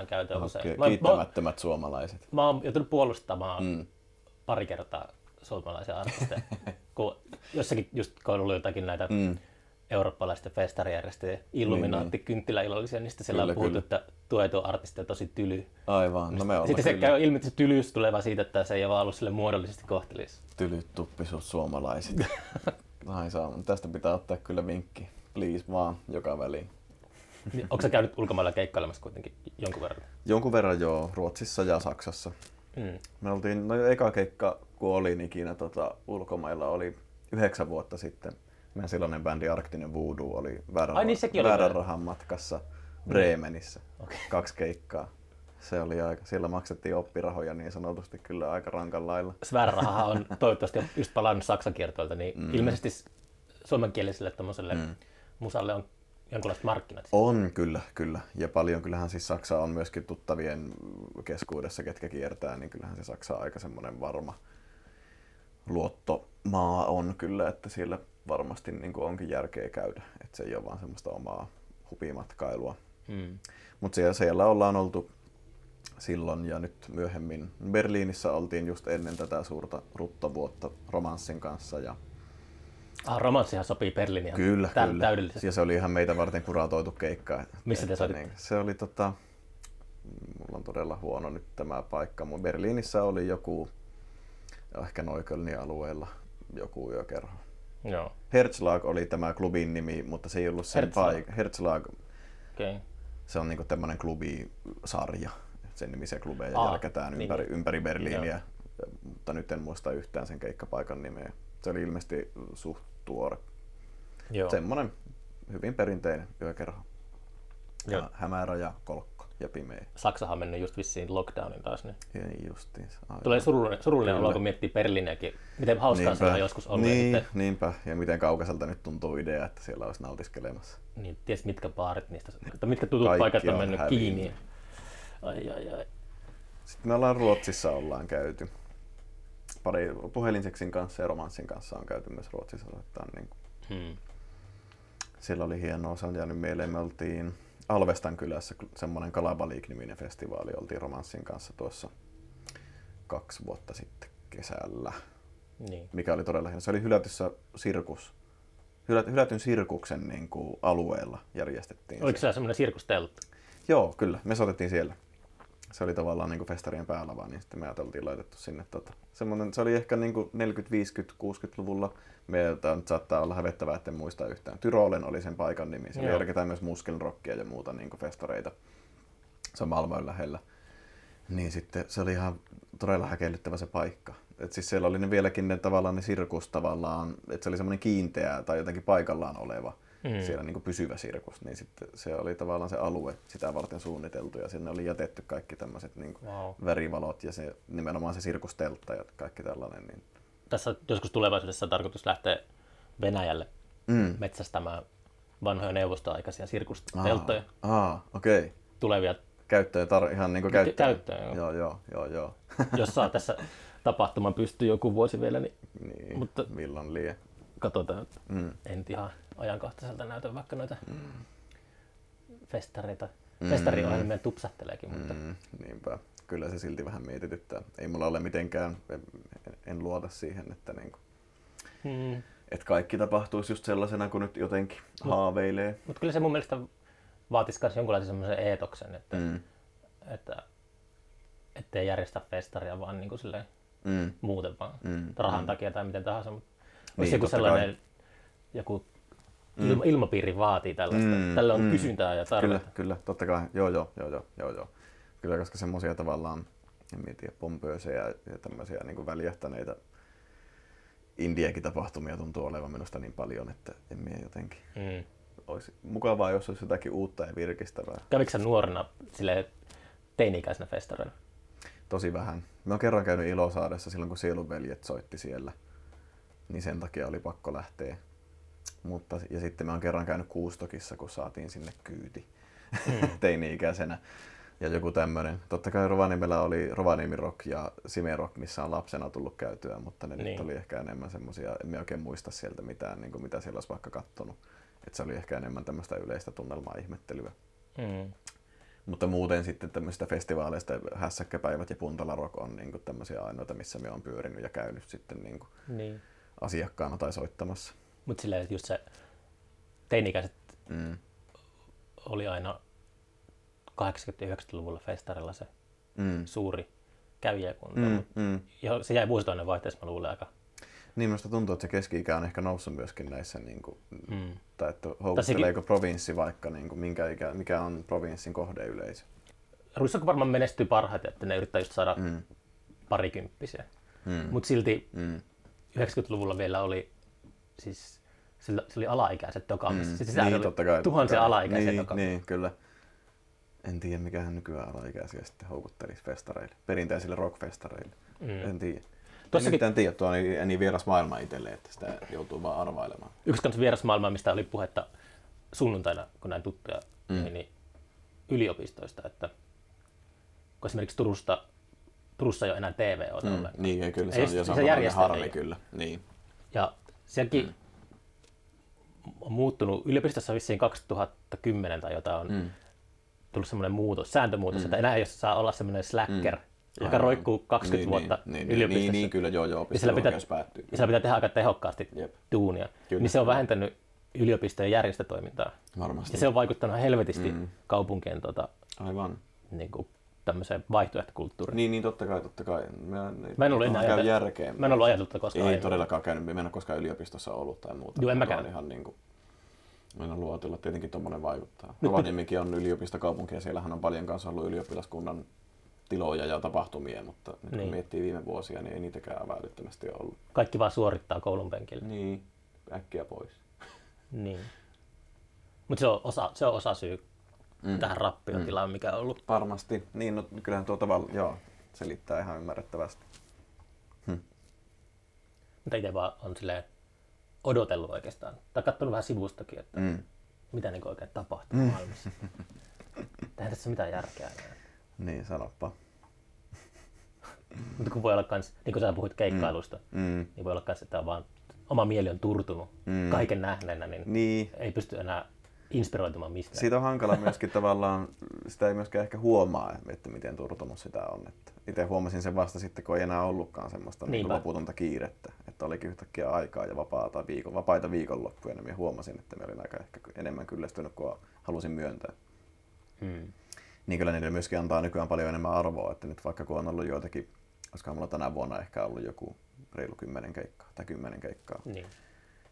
käytön okay. usein. Mä, Kiittämättömät mä, suomalaiset. Mä oon joutunut puolustamaan mm. pari kertaa suomalaisia artisteja, (laughs) kun jossakin just kun on ollut jotakin näitä mm eurooppalaisten festarijärjestöjen Illuminaatti-kynttiläilollisia, niin sitten siellä on puhuttu, että tuetu artisti on tosi tyly. Aivan, no me Sitten se käy ilmi, että se tylyys tulee vaan siitä, että se ei ole ollut sille muodollisesti kohtelis. Tylyt tuppisuus suomalaiset. (laughs) Ai saa, tästä pitää ottaa kyllä vinkki. Please vaan, joka väliin. Niin, Onko sä käynyt ulkomailla keikkailemassa kuitenkin jonkun verran? Jonkun verran joo, Ruotsissa ja Saksassa. Mm. Me oltiin, no eka keikka kun olin ikinä tota, ulkomailla oli yhdeksän vuotta sitten meidän silloinen bändi Arktinen Voodoo oli väärän, Ai, niin väärän rahan matkassa Bremenissä. Okay. Kaksi keikkaa. Se oli aika, siellä maksettiin oppirahoja niin sanotusti kyllä aika rankan lailla. Svärraha on toivottavasti just palannut Saksan kiertoilta, niin mm. ilmeisesti suomenkieliselle tommoselle mm. musalle on jonkinlaiset markkinat. On kyllä, kyllä. Ja paljon kyllähän siis Saksa on myöskin tuttavien keskuudessa, ketkä kiertää, niin kyllähän se Saksa aika semmoinen varma luottomaa on kyllä, että siellä varmasti niin kuin onkin järkeä käydä. Että se ei ole vaan semmoista omaa hupimatkailua. Mm. Mutta siellä, siellä ollaan oltu silloin ja nyt myöhemmin. Berliinissä oltiin just ennen tätä suurta ruttovuotta romanssin kanssa. Ja Ah, romanssihan sopii Berliiniin kyllä, tä- kyllä. täydellisesti. Ja se oli ihan meitä varten kuratoitu keikka. Missä te soititte? Niin, se oli tota, mulla on todella huono nyt tämä paikka. Mun Berliinissä oli joku, ehkä Neuköllnin alueella, joku yökerho. Joo. Herzlag oli tämä klubin nimi, mutta se ei ollut sen paikka. Herzlag. Okay. Se on niinku tämmöinen klubisarja. Sen nimisiä klubeja Aa, jälketään niin. ympäri, ympäri Berliiniä, Joo. mutta nyt en muista yhtään sen keikkapaikan nimeä. Se oli ilmeisesti suht tuore. Joo. Semmoinen hyvin perinteinen yökerho. Ja hämärä ja kolkko ja pimeä. Saksahan on mennyt just vissiin lockdownin taas. Niin. Ei justiinsa. Tulee surullinen, surullinen olo, kun miettii Berliiniäkin. Miten hauskaa se on joskus ollut. Niin, sitten... niinpä. Ja miten kaukaiselta nyt tuntuu idea, että siellä olisi nautiskelemassa. Niin, ties mitkä baarit niistä, mitkä tutut Kaikki paikat on, mennyt häviin. kiinni. Ai, ai, ai. Sitten me ollaan Ruotsissa ollaan käyty. Pari puhelinseksin kanssa ja romanssin kanssa on käyty myös Ruotsissa. Niin kuin. Hmm. Siellä oli hienoa, se on jäänyt mieleen. Me oltiin Alvestan kylässä semmoinen Kalabalik-niminen festivaali oltiin romanssin kanssa tuossa kaksi vuotta sitten kesällä. Niin. Mikä oli todella hieno. Se oli hylätyssä sirkus. Hylät, hylätyn sirkuksen niin kuin, alueella järjestettiin. Oliko se semmoinen sirkusteltta? Joo, kyllä. Me soitettiin siellä. Se oli tavallaan niin kuin festarien päällä vaan, niin sitten me ajateltiin laitettu sinne. Tota, semmoinen, se oli ehkä niin kuin 40, 50, 60-luvulla Meiltä nyt saattaa olla hävettävää, että en muista yhtään. Tyrolen oli sen paikan nimi. Siellä järketään myös muskelrockia ja muuta niin festareita. Se on Malmöön lähellä. Niin sitten se oli ihan todella häkellyttävä se paikka. Et siis siellä oli ne vieläkin ne tavallaan ne sirkus tavallaan, että se oli semmoinen kiinteä tai jotenkin paikallaan oleva mm. siellä niin pysyvä sirkus, niin sitten se oli tavallaan se alue sitä varten suunniteltu ja sinne oli jätetty kaikki tämmöiset niin wow. värivalot ja se, nimenomaan se sirkusteltta ja kaikki tällainen. Niin tässä joskus tulevaisuudessa on tarkoitus lähteä Venäjälle mm. metsästämään vanhoja neuvostoaikaisia sirkusteltoja. Ah, okei. Okay. Tulevia käyttöön, tar- ihan niin kuin käyttöön. käyttöön joo. joo, joo, joo, joo. Jos saa tässä (laughs) tapahtuman pystyy joku vuosi vielä, niin, niin mutta milloin liian. Katsotaan, mm. en ihan ajankohtaiselta näytä vaikka noita mm. festareita. Mm. Festariohjelmia tupsatteleekin, mutta... Mm, niinpä kyllä se silti vähän mietityttää. Ei mulla ole mitenkään, en, en luota siihen, että niinku, hmm. et kaikki tapahtuisi just sellaisena kuin nyt jotenkin mut, haaveilee. Mutta kyllä se mun mielestä vaatisi myös jonkunlaisen semmoisen eetoksen, että, mm. että ettei järjestä festaria vaan niin kuin silleen mm. muuten vaan mm. rahan mm. takia tai miten tahansa. Mutta niin, olisi joku sellainen kai. joku mm. ilmapiiri vaatii tällaista. Mm. Tällä on mm. kysyntää ja tarvetta. Kyllä, kyllä, totta kai. Joo, joo, joo, joo, joo. joo. Kyllä, koska semmoisia tavallaan, en tiedä, pompöösejä ja tämmöisiä niin väljähtäneitä indiekin tapahtumia tuntuu olevan minusta niin paljon, että en mie jotenkin. Mm. Olisi mukavaa, jos olisi jotakin uutta ja virkistävää. Kävikö nuorena sille teini-ikäisenä festareilla? Tosi vähän. Mä oon kerran käynyt Ilosaaressa silloin, kun Sielunveljet soitti siellä. Niin sen takia oli pakko lähteä. Mutta, ja sitten mä oon kerran käynyt Kuustokissa, kun saatiin sinne kyyti mm. (laughs) teini-ikäisenä. Ja joku tämmöinen. Totta kai Rovaniemellä oli Rovaniemi Rock ja Sime Rock, missä on lapsena tullut käytyä, mutta ne niin. nyt oli ehkä enemmän semmoisia, en oikein muista sieltä mitään, niin kuin mitä siellä olisi vaikka kattonut. Että se oli ehkä enemmän tämmöistä yleistä tunnelmaa ihmettelyä. Mm. Mutta muuten sitten tämmöistä festivaaleista Hässäkkäpäivät ja Puntala Rock on niin kuin tämmöisiä ainoita, missä me on pyörinyt ja käynyt sitten niin kuin niin. Asiakkaana tai soittamassa. Mutta silleen, että just se teinikäiset mm. oli aina 80-90-luvulla festarilla se mm. suuri kävijäkunta. Mm, mm. Ja se jäi vuositoinen vaihteessa, mä luulen, aika niin minusta tuntuu, että se keski-ikä on ehkä noussut myöskin näissä, niin kuin, mm. tai että houkutteleeko Tässäkin... provinssi vaikka, niin kuin, minkä ikä, mikä on provinssin kohdeyleisö? Ruissako varmaan menestyy parhaiten, että ne yrittää just saada mm. parikymppisiä. Mm. Mutta silti mm. 90-luvulla vielä oli, siis se oli alaikäiset tokaamassa. Mm. Siis niin, totta kai. Tuhansia totta alaikäisiä niin, tokaamassa. Niin, kyllä. En tiedä, mikähän nykyään alaikäisiä sitten houkuttelisi festareille, perinteisille rockfestareille. Mm. En tiedä. Tossakin... En tiedä, tuo on niin, niin vieras maailma itselle, että sitä joutuu vaan arvailemaan. Yksi kanssa vieras maailma, mistä oli puhetta sunnuntaina, kun näin tuttuja, mm. niin yliopistoista, että kun esimerkiksi Turusta, Turussa ei ole enää tv mm, Niin, kyllä, se ei, on, se, se harmi kyllä. Niin. Ja sielläkin mm. on muuttunut, yliopistossa vissiin 2010 tai jotain on mm. tullut semmoinen muutos, sääntömuutos, mm. että enää ei saa olla semmoinen slacker, mm joka roikkuu 20 niin, vuotta niin, niin, niin, yliopistossa. Niin, niin, kyllä, joo, joo, ja sillä pitää, päättyy. Ja sillä pitää tehdä aika tehokkaasti Jep. duunia. Kyllä, niin se on vähentänyt yliopistojen järjestötoimintaa. Varmasti. Ja se on vaikuttanut helvetisti mm. kaupunkien tota, Aivan. Niin kuin, tämmöiseen vaihtoehtokulttuuriin. Niin, niin totta kai, totta kai. Mä, mä en ollut enää käy järkeen. Mä en ollut ajatellut koskaan. Ei todellakaan käynyt, mä en ole koskaan yliopistossa ollut tai muuta. Joo, en mäkään. Ihan niin kuin, Mä en ollut ajatellut, että tietenkin tuommoinen vaikuttaa. Rovaniemikin on yliopistokaupunki ja siellähän on paljon kanssa ollut ylioppilaskunnan tiloja ja tapahtumia, mutta nyt niin. kun miettii viime vuosia, niin ei niitäkään välittömästi ole ollut. Kaikki vaan suorittaa koulun penkillä. Niin, äkkiä pois. Niin. Mutta se, on osa, se on osa syy mm. tähän rappiotilaan, mm. mikä on ollut. Varmasti. Niin, no, kyllähän tuo tavalla, joo, selittää ihan ymmärrettävästi. Hm. Mutta itse vaan on silleen odotellut oikeastaan, tai katsonut vähän sivustakin, että mm. mitä niin oikein tapahtuu mm. maailmassa. (laughs) Eihän tässä mitään järkeä enää. Niin, sanoppa. Mutta kun voi olla kans, niin kuin sä puhuit keikkailusta, mm. mm. niin voi olla kans, että on vaan, oma mieli on turtunut mm. kaiken nähneenä, niin, niin, ei pysty enää inspiroitumaan mistään. Siitä on hankala myöskin (laughs) tavallaan, sitä ei myöskään ehkä huomaa, että miten turtunut sitä on. Että itse huomasin sen vasta sitten, kun ei enää ollutkaan semmoista niin loputonta kiirettä. Että olikin yhtäkkiä aikaa ja vapaata viikon, vapaita viikonloppuja, niin huomasin, että me olin aika ehkä enemmän kyllästynyt kuin halusin myöntää. Hmm niin kyllä niille myöskin antaa nykyään paljon enemmän arvoa, että nyt vaikka kun on ollut joitakin, koska mulla tänä vuonna ehkä ollut joku reilu kymmenen keikkaa tai kymmenen keikkaa, niin.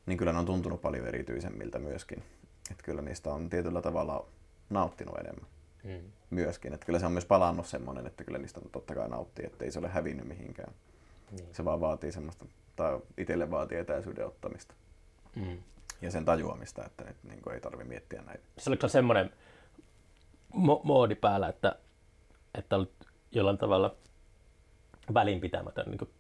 niin kyllä ne on tuntunut paljon erityisemmiltä myöskin. Että kyllä niistä on tietyllä tavalla nauttinut enemmän mm. myöskin. Että kyllä se on myös palannut semmoinen, että kyllä niistä totta kai nauttii, että ei se ole hävinnyt mihinkään. Niin. Se vaan vaatii semmoista, tai itselle vaatii etäisyyden ottamista. Mm. Ja sen tajuamista, että nyt niin ei tarvitse miettiä näitä. Se oliko semmoinen mo- moodi päällä, että, että olet jollain tavalla välinpitämätön. Niin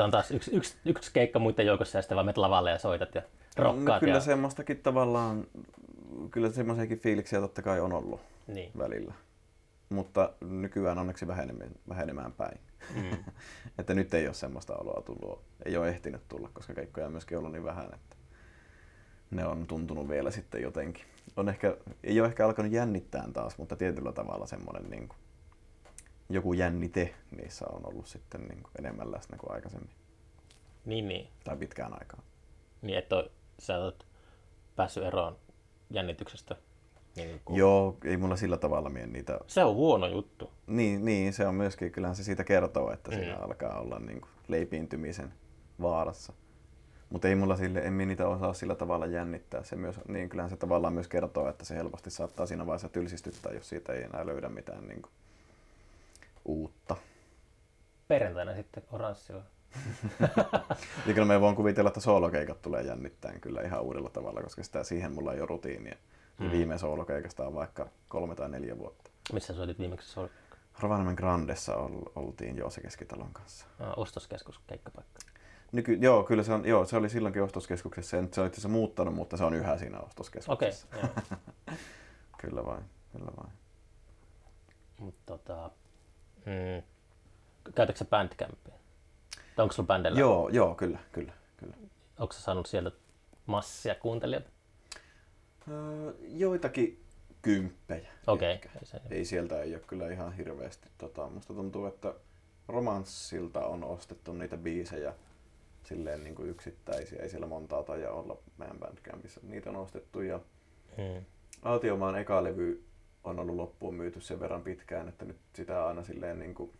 että on taas yksi, yksi, yksi keikka muiden joukossa ja sitten vaan menet lavalle ja soitat ja rokkaat. No, kyllä ja... semmoistakin tavallaan, kyllä semmoisiakin fiiliksiä totta kai on ollut niin. välillä. Mutta nykyään onneksi vähenemään, vähenemään päin. Mm. (laughs) että nyt ei ole semmoista oloa tullut, ei ole ehtinyt tulla, koska keikkoja on myöskin ollut niin vähän, että ne on tuntunut vielä sitten jotenkin on ehkä, ei ole ehkä alkanut jännittää taas, mutta tietyllä tavalla semmoinen niin kuin, joku jännite niissä on ollut sitten niin kuin enemmän läsnä kuin aikaisemmin. Niin, niin. Tai pitkään aikaan. Niin, että sä olet päässyt eroon jännityksestä. Niin kuin... Joo, ei mulla sillä tavalla mie niitä... Se on huono juttu. Niin, niin se on myöskin, kyllähän se siitä kertoo, että mm. siinä alkaa olla niin kuin leipiintymisen vaarassa. Mutta ei mulla sille, en niitä osaa sillä tavalla jännittää. Se myös, niin kyllähän se tavallaan myös kertoo, että se helposti saattaa siinä vaiheessa tylsistyttää, jos siitä ei enää löydä mitään niin kuin, uutta. Perjantaina sitten oranssilla. (laughs) ja kyllä me voin kuvitella, että soolokeikat tulee jännittäen kyllä ihan uudella tavalla, koska sitä siihen mulla ei ole rutiinia. Mm. Viime soolokeikasta on vaikka kolme tai neljä vuotta. Missä soitit viimeksi soolokeikkaa? Rovaniemen Grandessa oltiin Joose Keskitalon kanssa. Ah, ostoskeskus, keikkapaikka. Nyky, joo, kyllä se, on, joo, se oli silloinkin ostoskeskuksessa ja nyt se on itse asiassa muuttanut, mutta se on yhä siinä Okei, ostoskeskuksessa. joo. (laughs) Kyllä vain, kyllä vain. Mut tota, mm, käytätkö sä Bandcampia? Tai onko sulla bändellä? Joo, joo, kyllä, kyllä, kyllä. Onko sä saanut sieltä massia kuuntelijoita? Öö, joitakin kymppejä. Okei. ehkä. ei Ei sieltä ei ole kyllä ihan hirveästi. Tota, musta tuntuu, että romanssilta on ostettu niitä biisejä silleen niin kuin yksittäisiä. Ei siellä montaa taida olla meidän Bandcampissa. Niitä on ostettu ja Mm. Aatiomaan eka levy on ollut loppuun myyty sen verran pitkään, että nyt sitä aina silleen niin kuin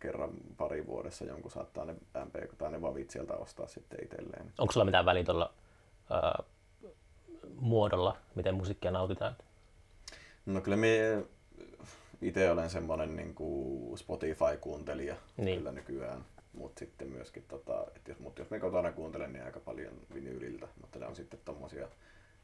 kerran pari vuodessa jonkun saattaa ne MP tai ne vavit sieltä ostaa sitten itselleen. Onko sulla mitään väliä tuolla muodolla, miten musiikkia nautitaan? No kyllä me itse olen semmoinen niin Spotify-kuuntelija Niin. kyllä nykyään. Mutta sitten myöskin, tota, että jos, mut jos me kotona kuuntelen, niin aika paljon vinyyliltä. Mutta ne on sitten tommosia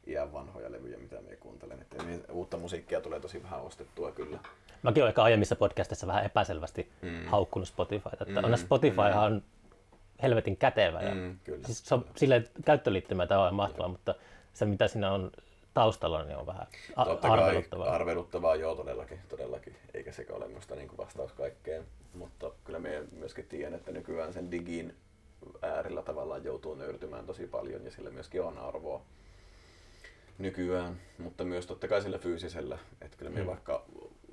iän vanhoja levyjä, mitä me kuuntelen. Että uutta musiikkia tulee tosi vähän ostettua kyllä. Mäkin olen ehkä aiemmissa podcastissa vähän epäselvästi mm. haukkunut Spotifyta. Että mm. Spotifyhan on helvetin kätevä. Ja, Mm, kyllä. siis se on silleen käyttöliittymä tämä on mahtavaa, mutta se mitä siinä on taustalla, niin on vähän a- Totta kai arveluttavaa. arveluttavaa, joo todellakin, todellakin. Eikä sekä ole musta niin kuin vastaus kaikkeen. Mutta kyllä me myöskin tiedän, että nykyään sen digin äärillä tavallaan joutuu nöyrtymään tosi paljon ja sillä myöskin on arvoa nykyään. Mutta myös totta kai sillä fyysisellä. Että kyllä me Mm. vaikka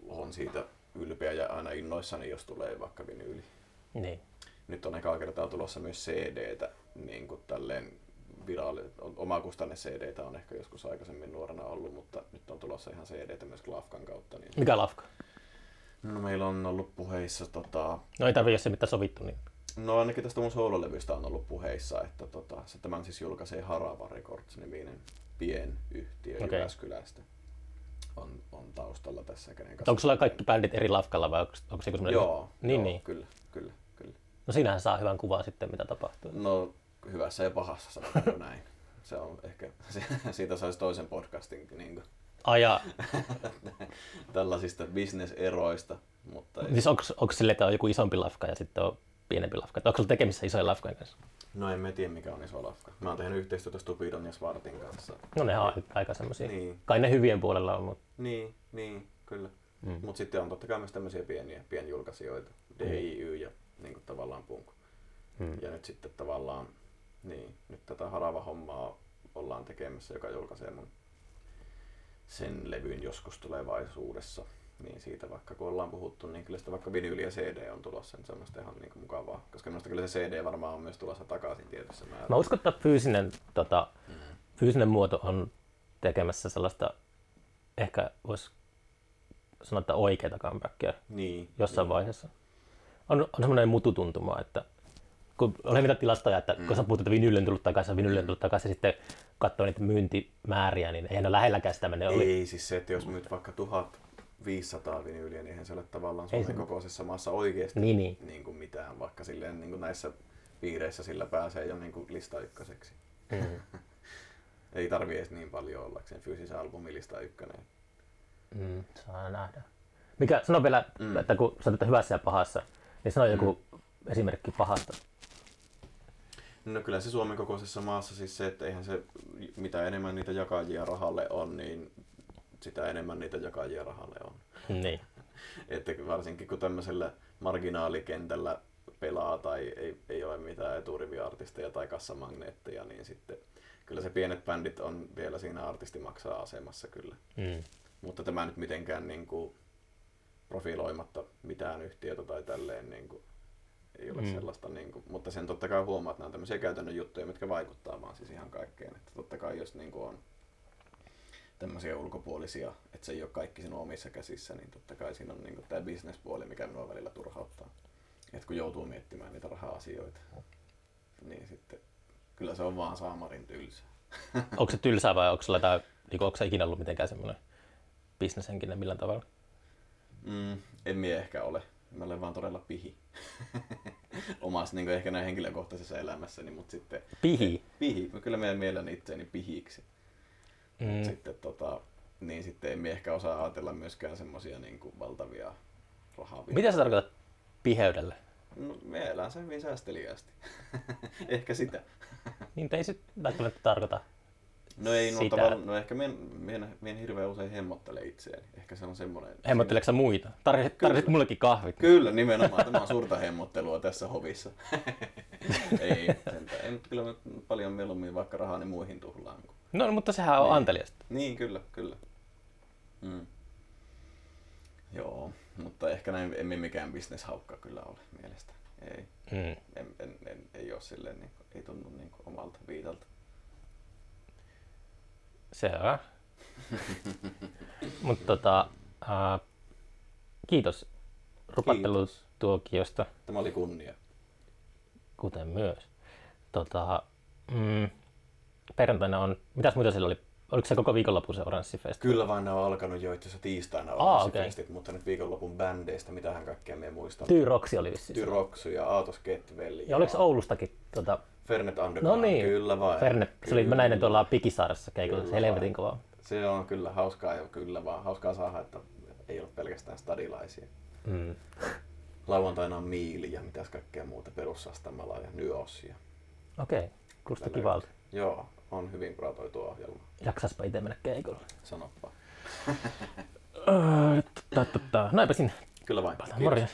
on siitä ylpeä ja aina innoissani, jos tulee vaikka vinyyli. Niin. Nyt on ekaa kertaa tulossa myös CD-tä, niin kuin tälleen viraali, omakustanne CD-tä on ehkä joskus aikaisemmin nuorena ollut, mutta nyt on tulossa ihan CD-tä myös Glafkan kautta. Niin... Mikä lafka? No, meillä on ollut puheissa, tota, No ei tarvitse, jos se mitä sovittu, niin no ainakin tästä mun soololevystä on ollut puheissa, että tota, se tämän siis julkaisee Harava Records-niminen pienyhtiö okay. Jyväskylästä. On, on taustalla tässä, kenen kanssa... onko sulla kaikki bändit eri lafkalla vai onko, onko se joku semmoinen... Joo, Niin, joo niin. kyllä, kyllä, kyllä. No siinähän saa hyvän kuvan sitten, mitä tapahtuu. No hyvässä ja pahassa sanotaan (laughs) näin. Se on ehkä, (laughs) siitä saisi toisen podcastin niin kuin, Aja, (laughs) tällaisista bisneseroista, mutta ei, siis onko, onko sille, että on joku isompi lafka ja sitten on pienempi lafka? Onko sulla tekemisissä isojen lafkojen kanssa? no en mä tiedä mikä on iso lafka. Mä oon tehnyt yhteistyötä Stupidon ja Svartin kanssa. No ne on aika semmoisia. Niin. Kai ne hyvien puolella on, mutta Niin, niin, kyllä. Mm. Mm. Mutta sitten on totta kai myös tämmöisiä pieniä pienjulkaisijoita, DIY ja niin kuin tavallaan punk. Mm. Ja nyt sitten tavallaan, niin, nyt tätä harava-hommaa ollaan tekemässä, joka julkaisee mun sen levyn joskus tulevaisuudessa. Niin siitä vaikka kun ollaan puhuttu, niin kyllä sitä vaikka vinyli ja CD on tulossa, niin se on musta ihan niin kuin mukavaa. Koska minusta kyllä se CD varmaan on myös tulossa takaisin tietyssä määrin. mä uskon, että fyysinen, tota, Mm. fyysinen muoto on tekemässä sellaista, ehkä voisi sanoa, että oikeita comebackia Niin. jossain niin. vaiheessa. On, on semmoinen mututuntuma, että kun olen niitä tilastoja, että mm. kun sä puhut, että vinyli on tullut takaisin, vinyli on tullut takaisin, ja sitten katsoo niitä myyntimääriä, niin eihän ne lähelläkään sitä menee. Oli, Ei siis se, että jos myyt vaikka 1500 vinyyliä, niin eihän se ole tavallaan Suomen se- kokoisessa maassa oikeasti Niin, niin. niin kuin mitään, vaikka silleen niin kuin näissä piireissä sillä pääsee jo niin kuin lista ykköseksi. Mm. (laughs) Ei tarvi edes niin paljon ollakseen fyysisen albumin lista ykkönen. Mm, saa nähdä. Mikä, sano vielä, mm. Mm. että kun sanoit, että hyvässä ja pahassa, niin sano joku esimerkki pahasta. No kyllä se Suomen kokoisessa maassa siis se, että eihän se, mitä enemmän niitä jakajia rahalle on, niin sitä enemmän niitä jakajia rahalle on. Niin. (laughs) Että varsinkin kun tämmöisellä marginaalikentällä pelaa tai ei, ei ole mitään eturiviartisteja tai kassamagneetteja, niin sitten kyllä se pienet bändit on vielä siinä artisti maksaa asemassa kyllä. Mm. Mutta tämä nyt mitenkään niin kuin profiloimatta mitään yhtiötä tai tälleen niin kuin, ei ole Mm. sellaista, niin kuin, mutta sen totta kai huomaa, että nämä on tämmöisiä käytännön juttuja, mitkä vaikuttaa vaan siis ihan kaikkeen. Että totta kai jos niin kuin on tämmöisiä ulkopuolisia, että se ei ole kaikki sinun omissa käsissä, niin totta kai siinä on niin tämä bisnespuoli, mikä minua välillä turhauttaa. Että kun joutuu miettimään niitä raha-asioita, niin sitten kyllä se on vaan saamarin tylsä. (laughs) Onko se tylsää vai onko sulla jotain, niin onko se ikinä ollut mitenkään semmoinen bisneshenkinen millään tavalla? Mm, en mie ehkä ole. Mä olen vaan todella pihi. (laughs) Omassa niin ehkä näin henkilökohtaisessa elämässäni, mutta sitten... Pihi? Pihi. Mä kyllä meidän mielen itseäni pihiksi. Mm. Sitten, tota, niin sitten emme ehkä osaa ajatella myöskään semmosia niin kuin valtavia rahaa. Mitä sä tarkoitat piheydellä? No, me elää sen hyvin säästeliästi. (laughs) ehkä sitä. (laughs) Niin ei se välttämättä tarkoita No ei, no, tavallaan, no ehkä mien, mien, mien hirveän usein hemmottele itseäni. Ehkä se on semmoinen... Hemmotteleeko sä muita? Tarvitsit, tarvitsit mullekin kahvit. Kyllä, nimenomaan. Tämä on suurta hemmottelua tässä hovissa. (laughs) ei, sentään. En kyllä mä paljon mieluummin vaikka rahani muihin tuhlaan. kuin- No mutta sehän on Niin. anteliasta. Niin, kyllä, kyllä. Mm. Joo, mutta ehkä näin emme mikään bisneshaukka kyllä ole mielestä. Ei, Mm. en, en, en, ei ole silleen, niin kuin, ei tunnu niin kuin omalta viitalta. Selvä. (laughs) Mutta tota, äh, kiitos rupattelutuokiosta, Tämä oli kunnia. kuten myös. Tota, mm, perjantaina on, mitäs muuta siellä oli? Oliko se koko viikonloppu se Oranssifest? Kyllä vain ne on alkanut jo itse asiassa tiistaina Aa, olla okei. festit, mutta nyt viikonlopun bändeistä, mitähän kaikkea me muistan. Tyyroksi oli vissiin. Tyroksu ja Aatos Ketvelli. Ja oliko Oulustakin tota, Fernet Underground? No niin, Kyllä vain. Fernet, se oli, mä Kyllä. näin ne tuolla Pikisaaressa keikolla, se Kyllä helvetin kovaa. Se on kyllä hauskaa ja kyllä vaan. Hauskaa saada, että ei ole pelkästään stadilaisia. Mm. Lauantaina on Miili ja mitäs kaikkea muuta perussastamalla ja Nyos. Ja... Okei, kuulostaa Tällä- kivalta. Joo, on hyvin kuratoitu ohjelma. Jaksaspa itse mennä keikolle. Sanoppa. Öö, tota, tota. No eipä siinä. Kyllä vain. Morjens.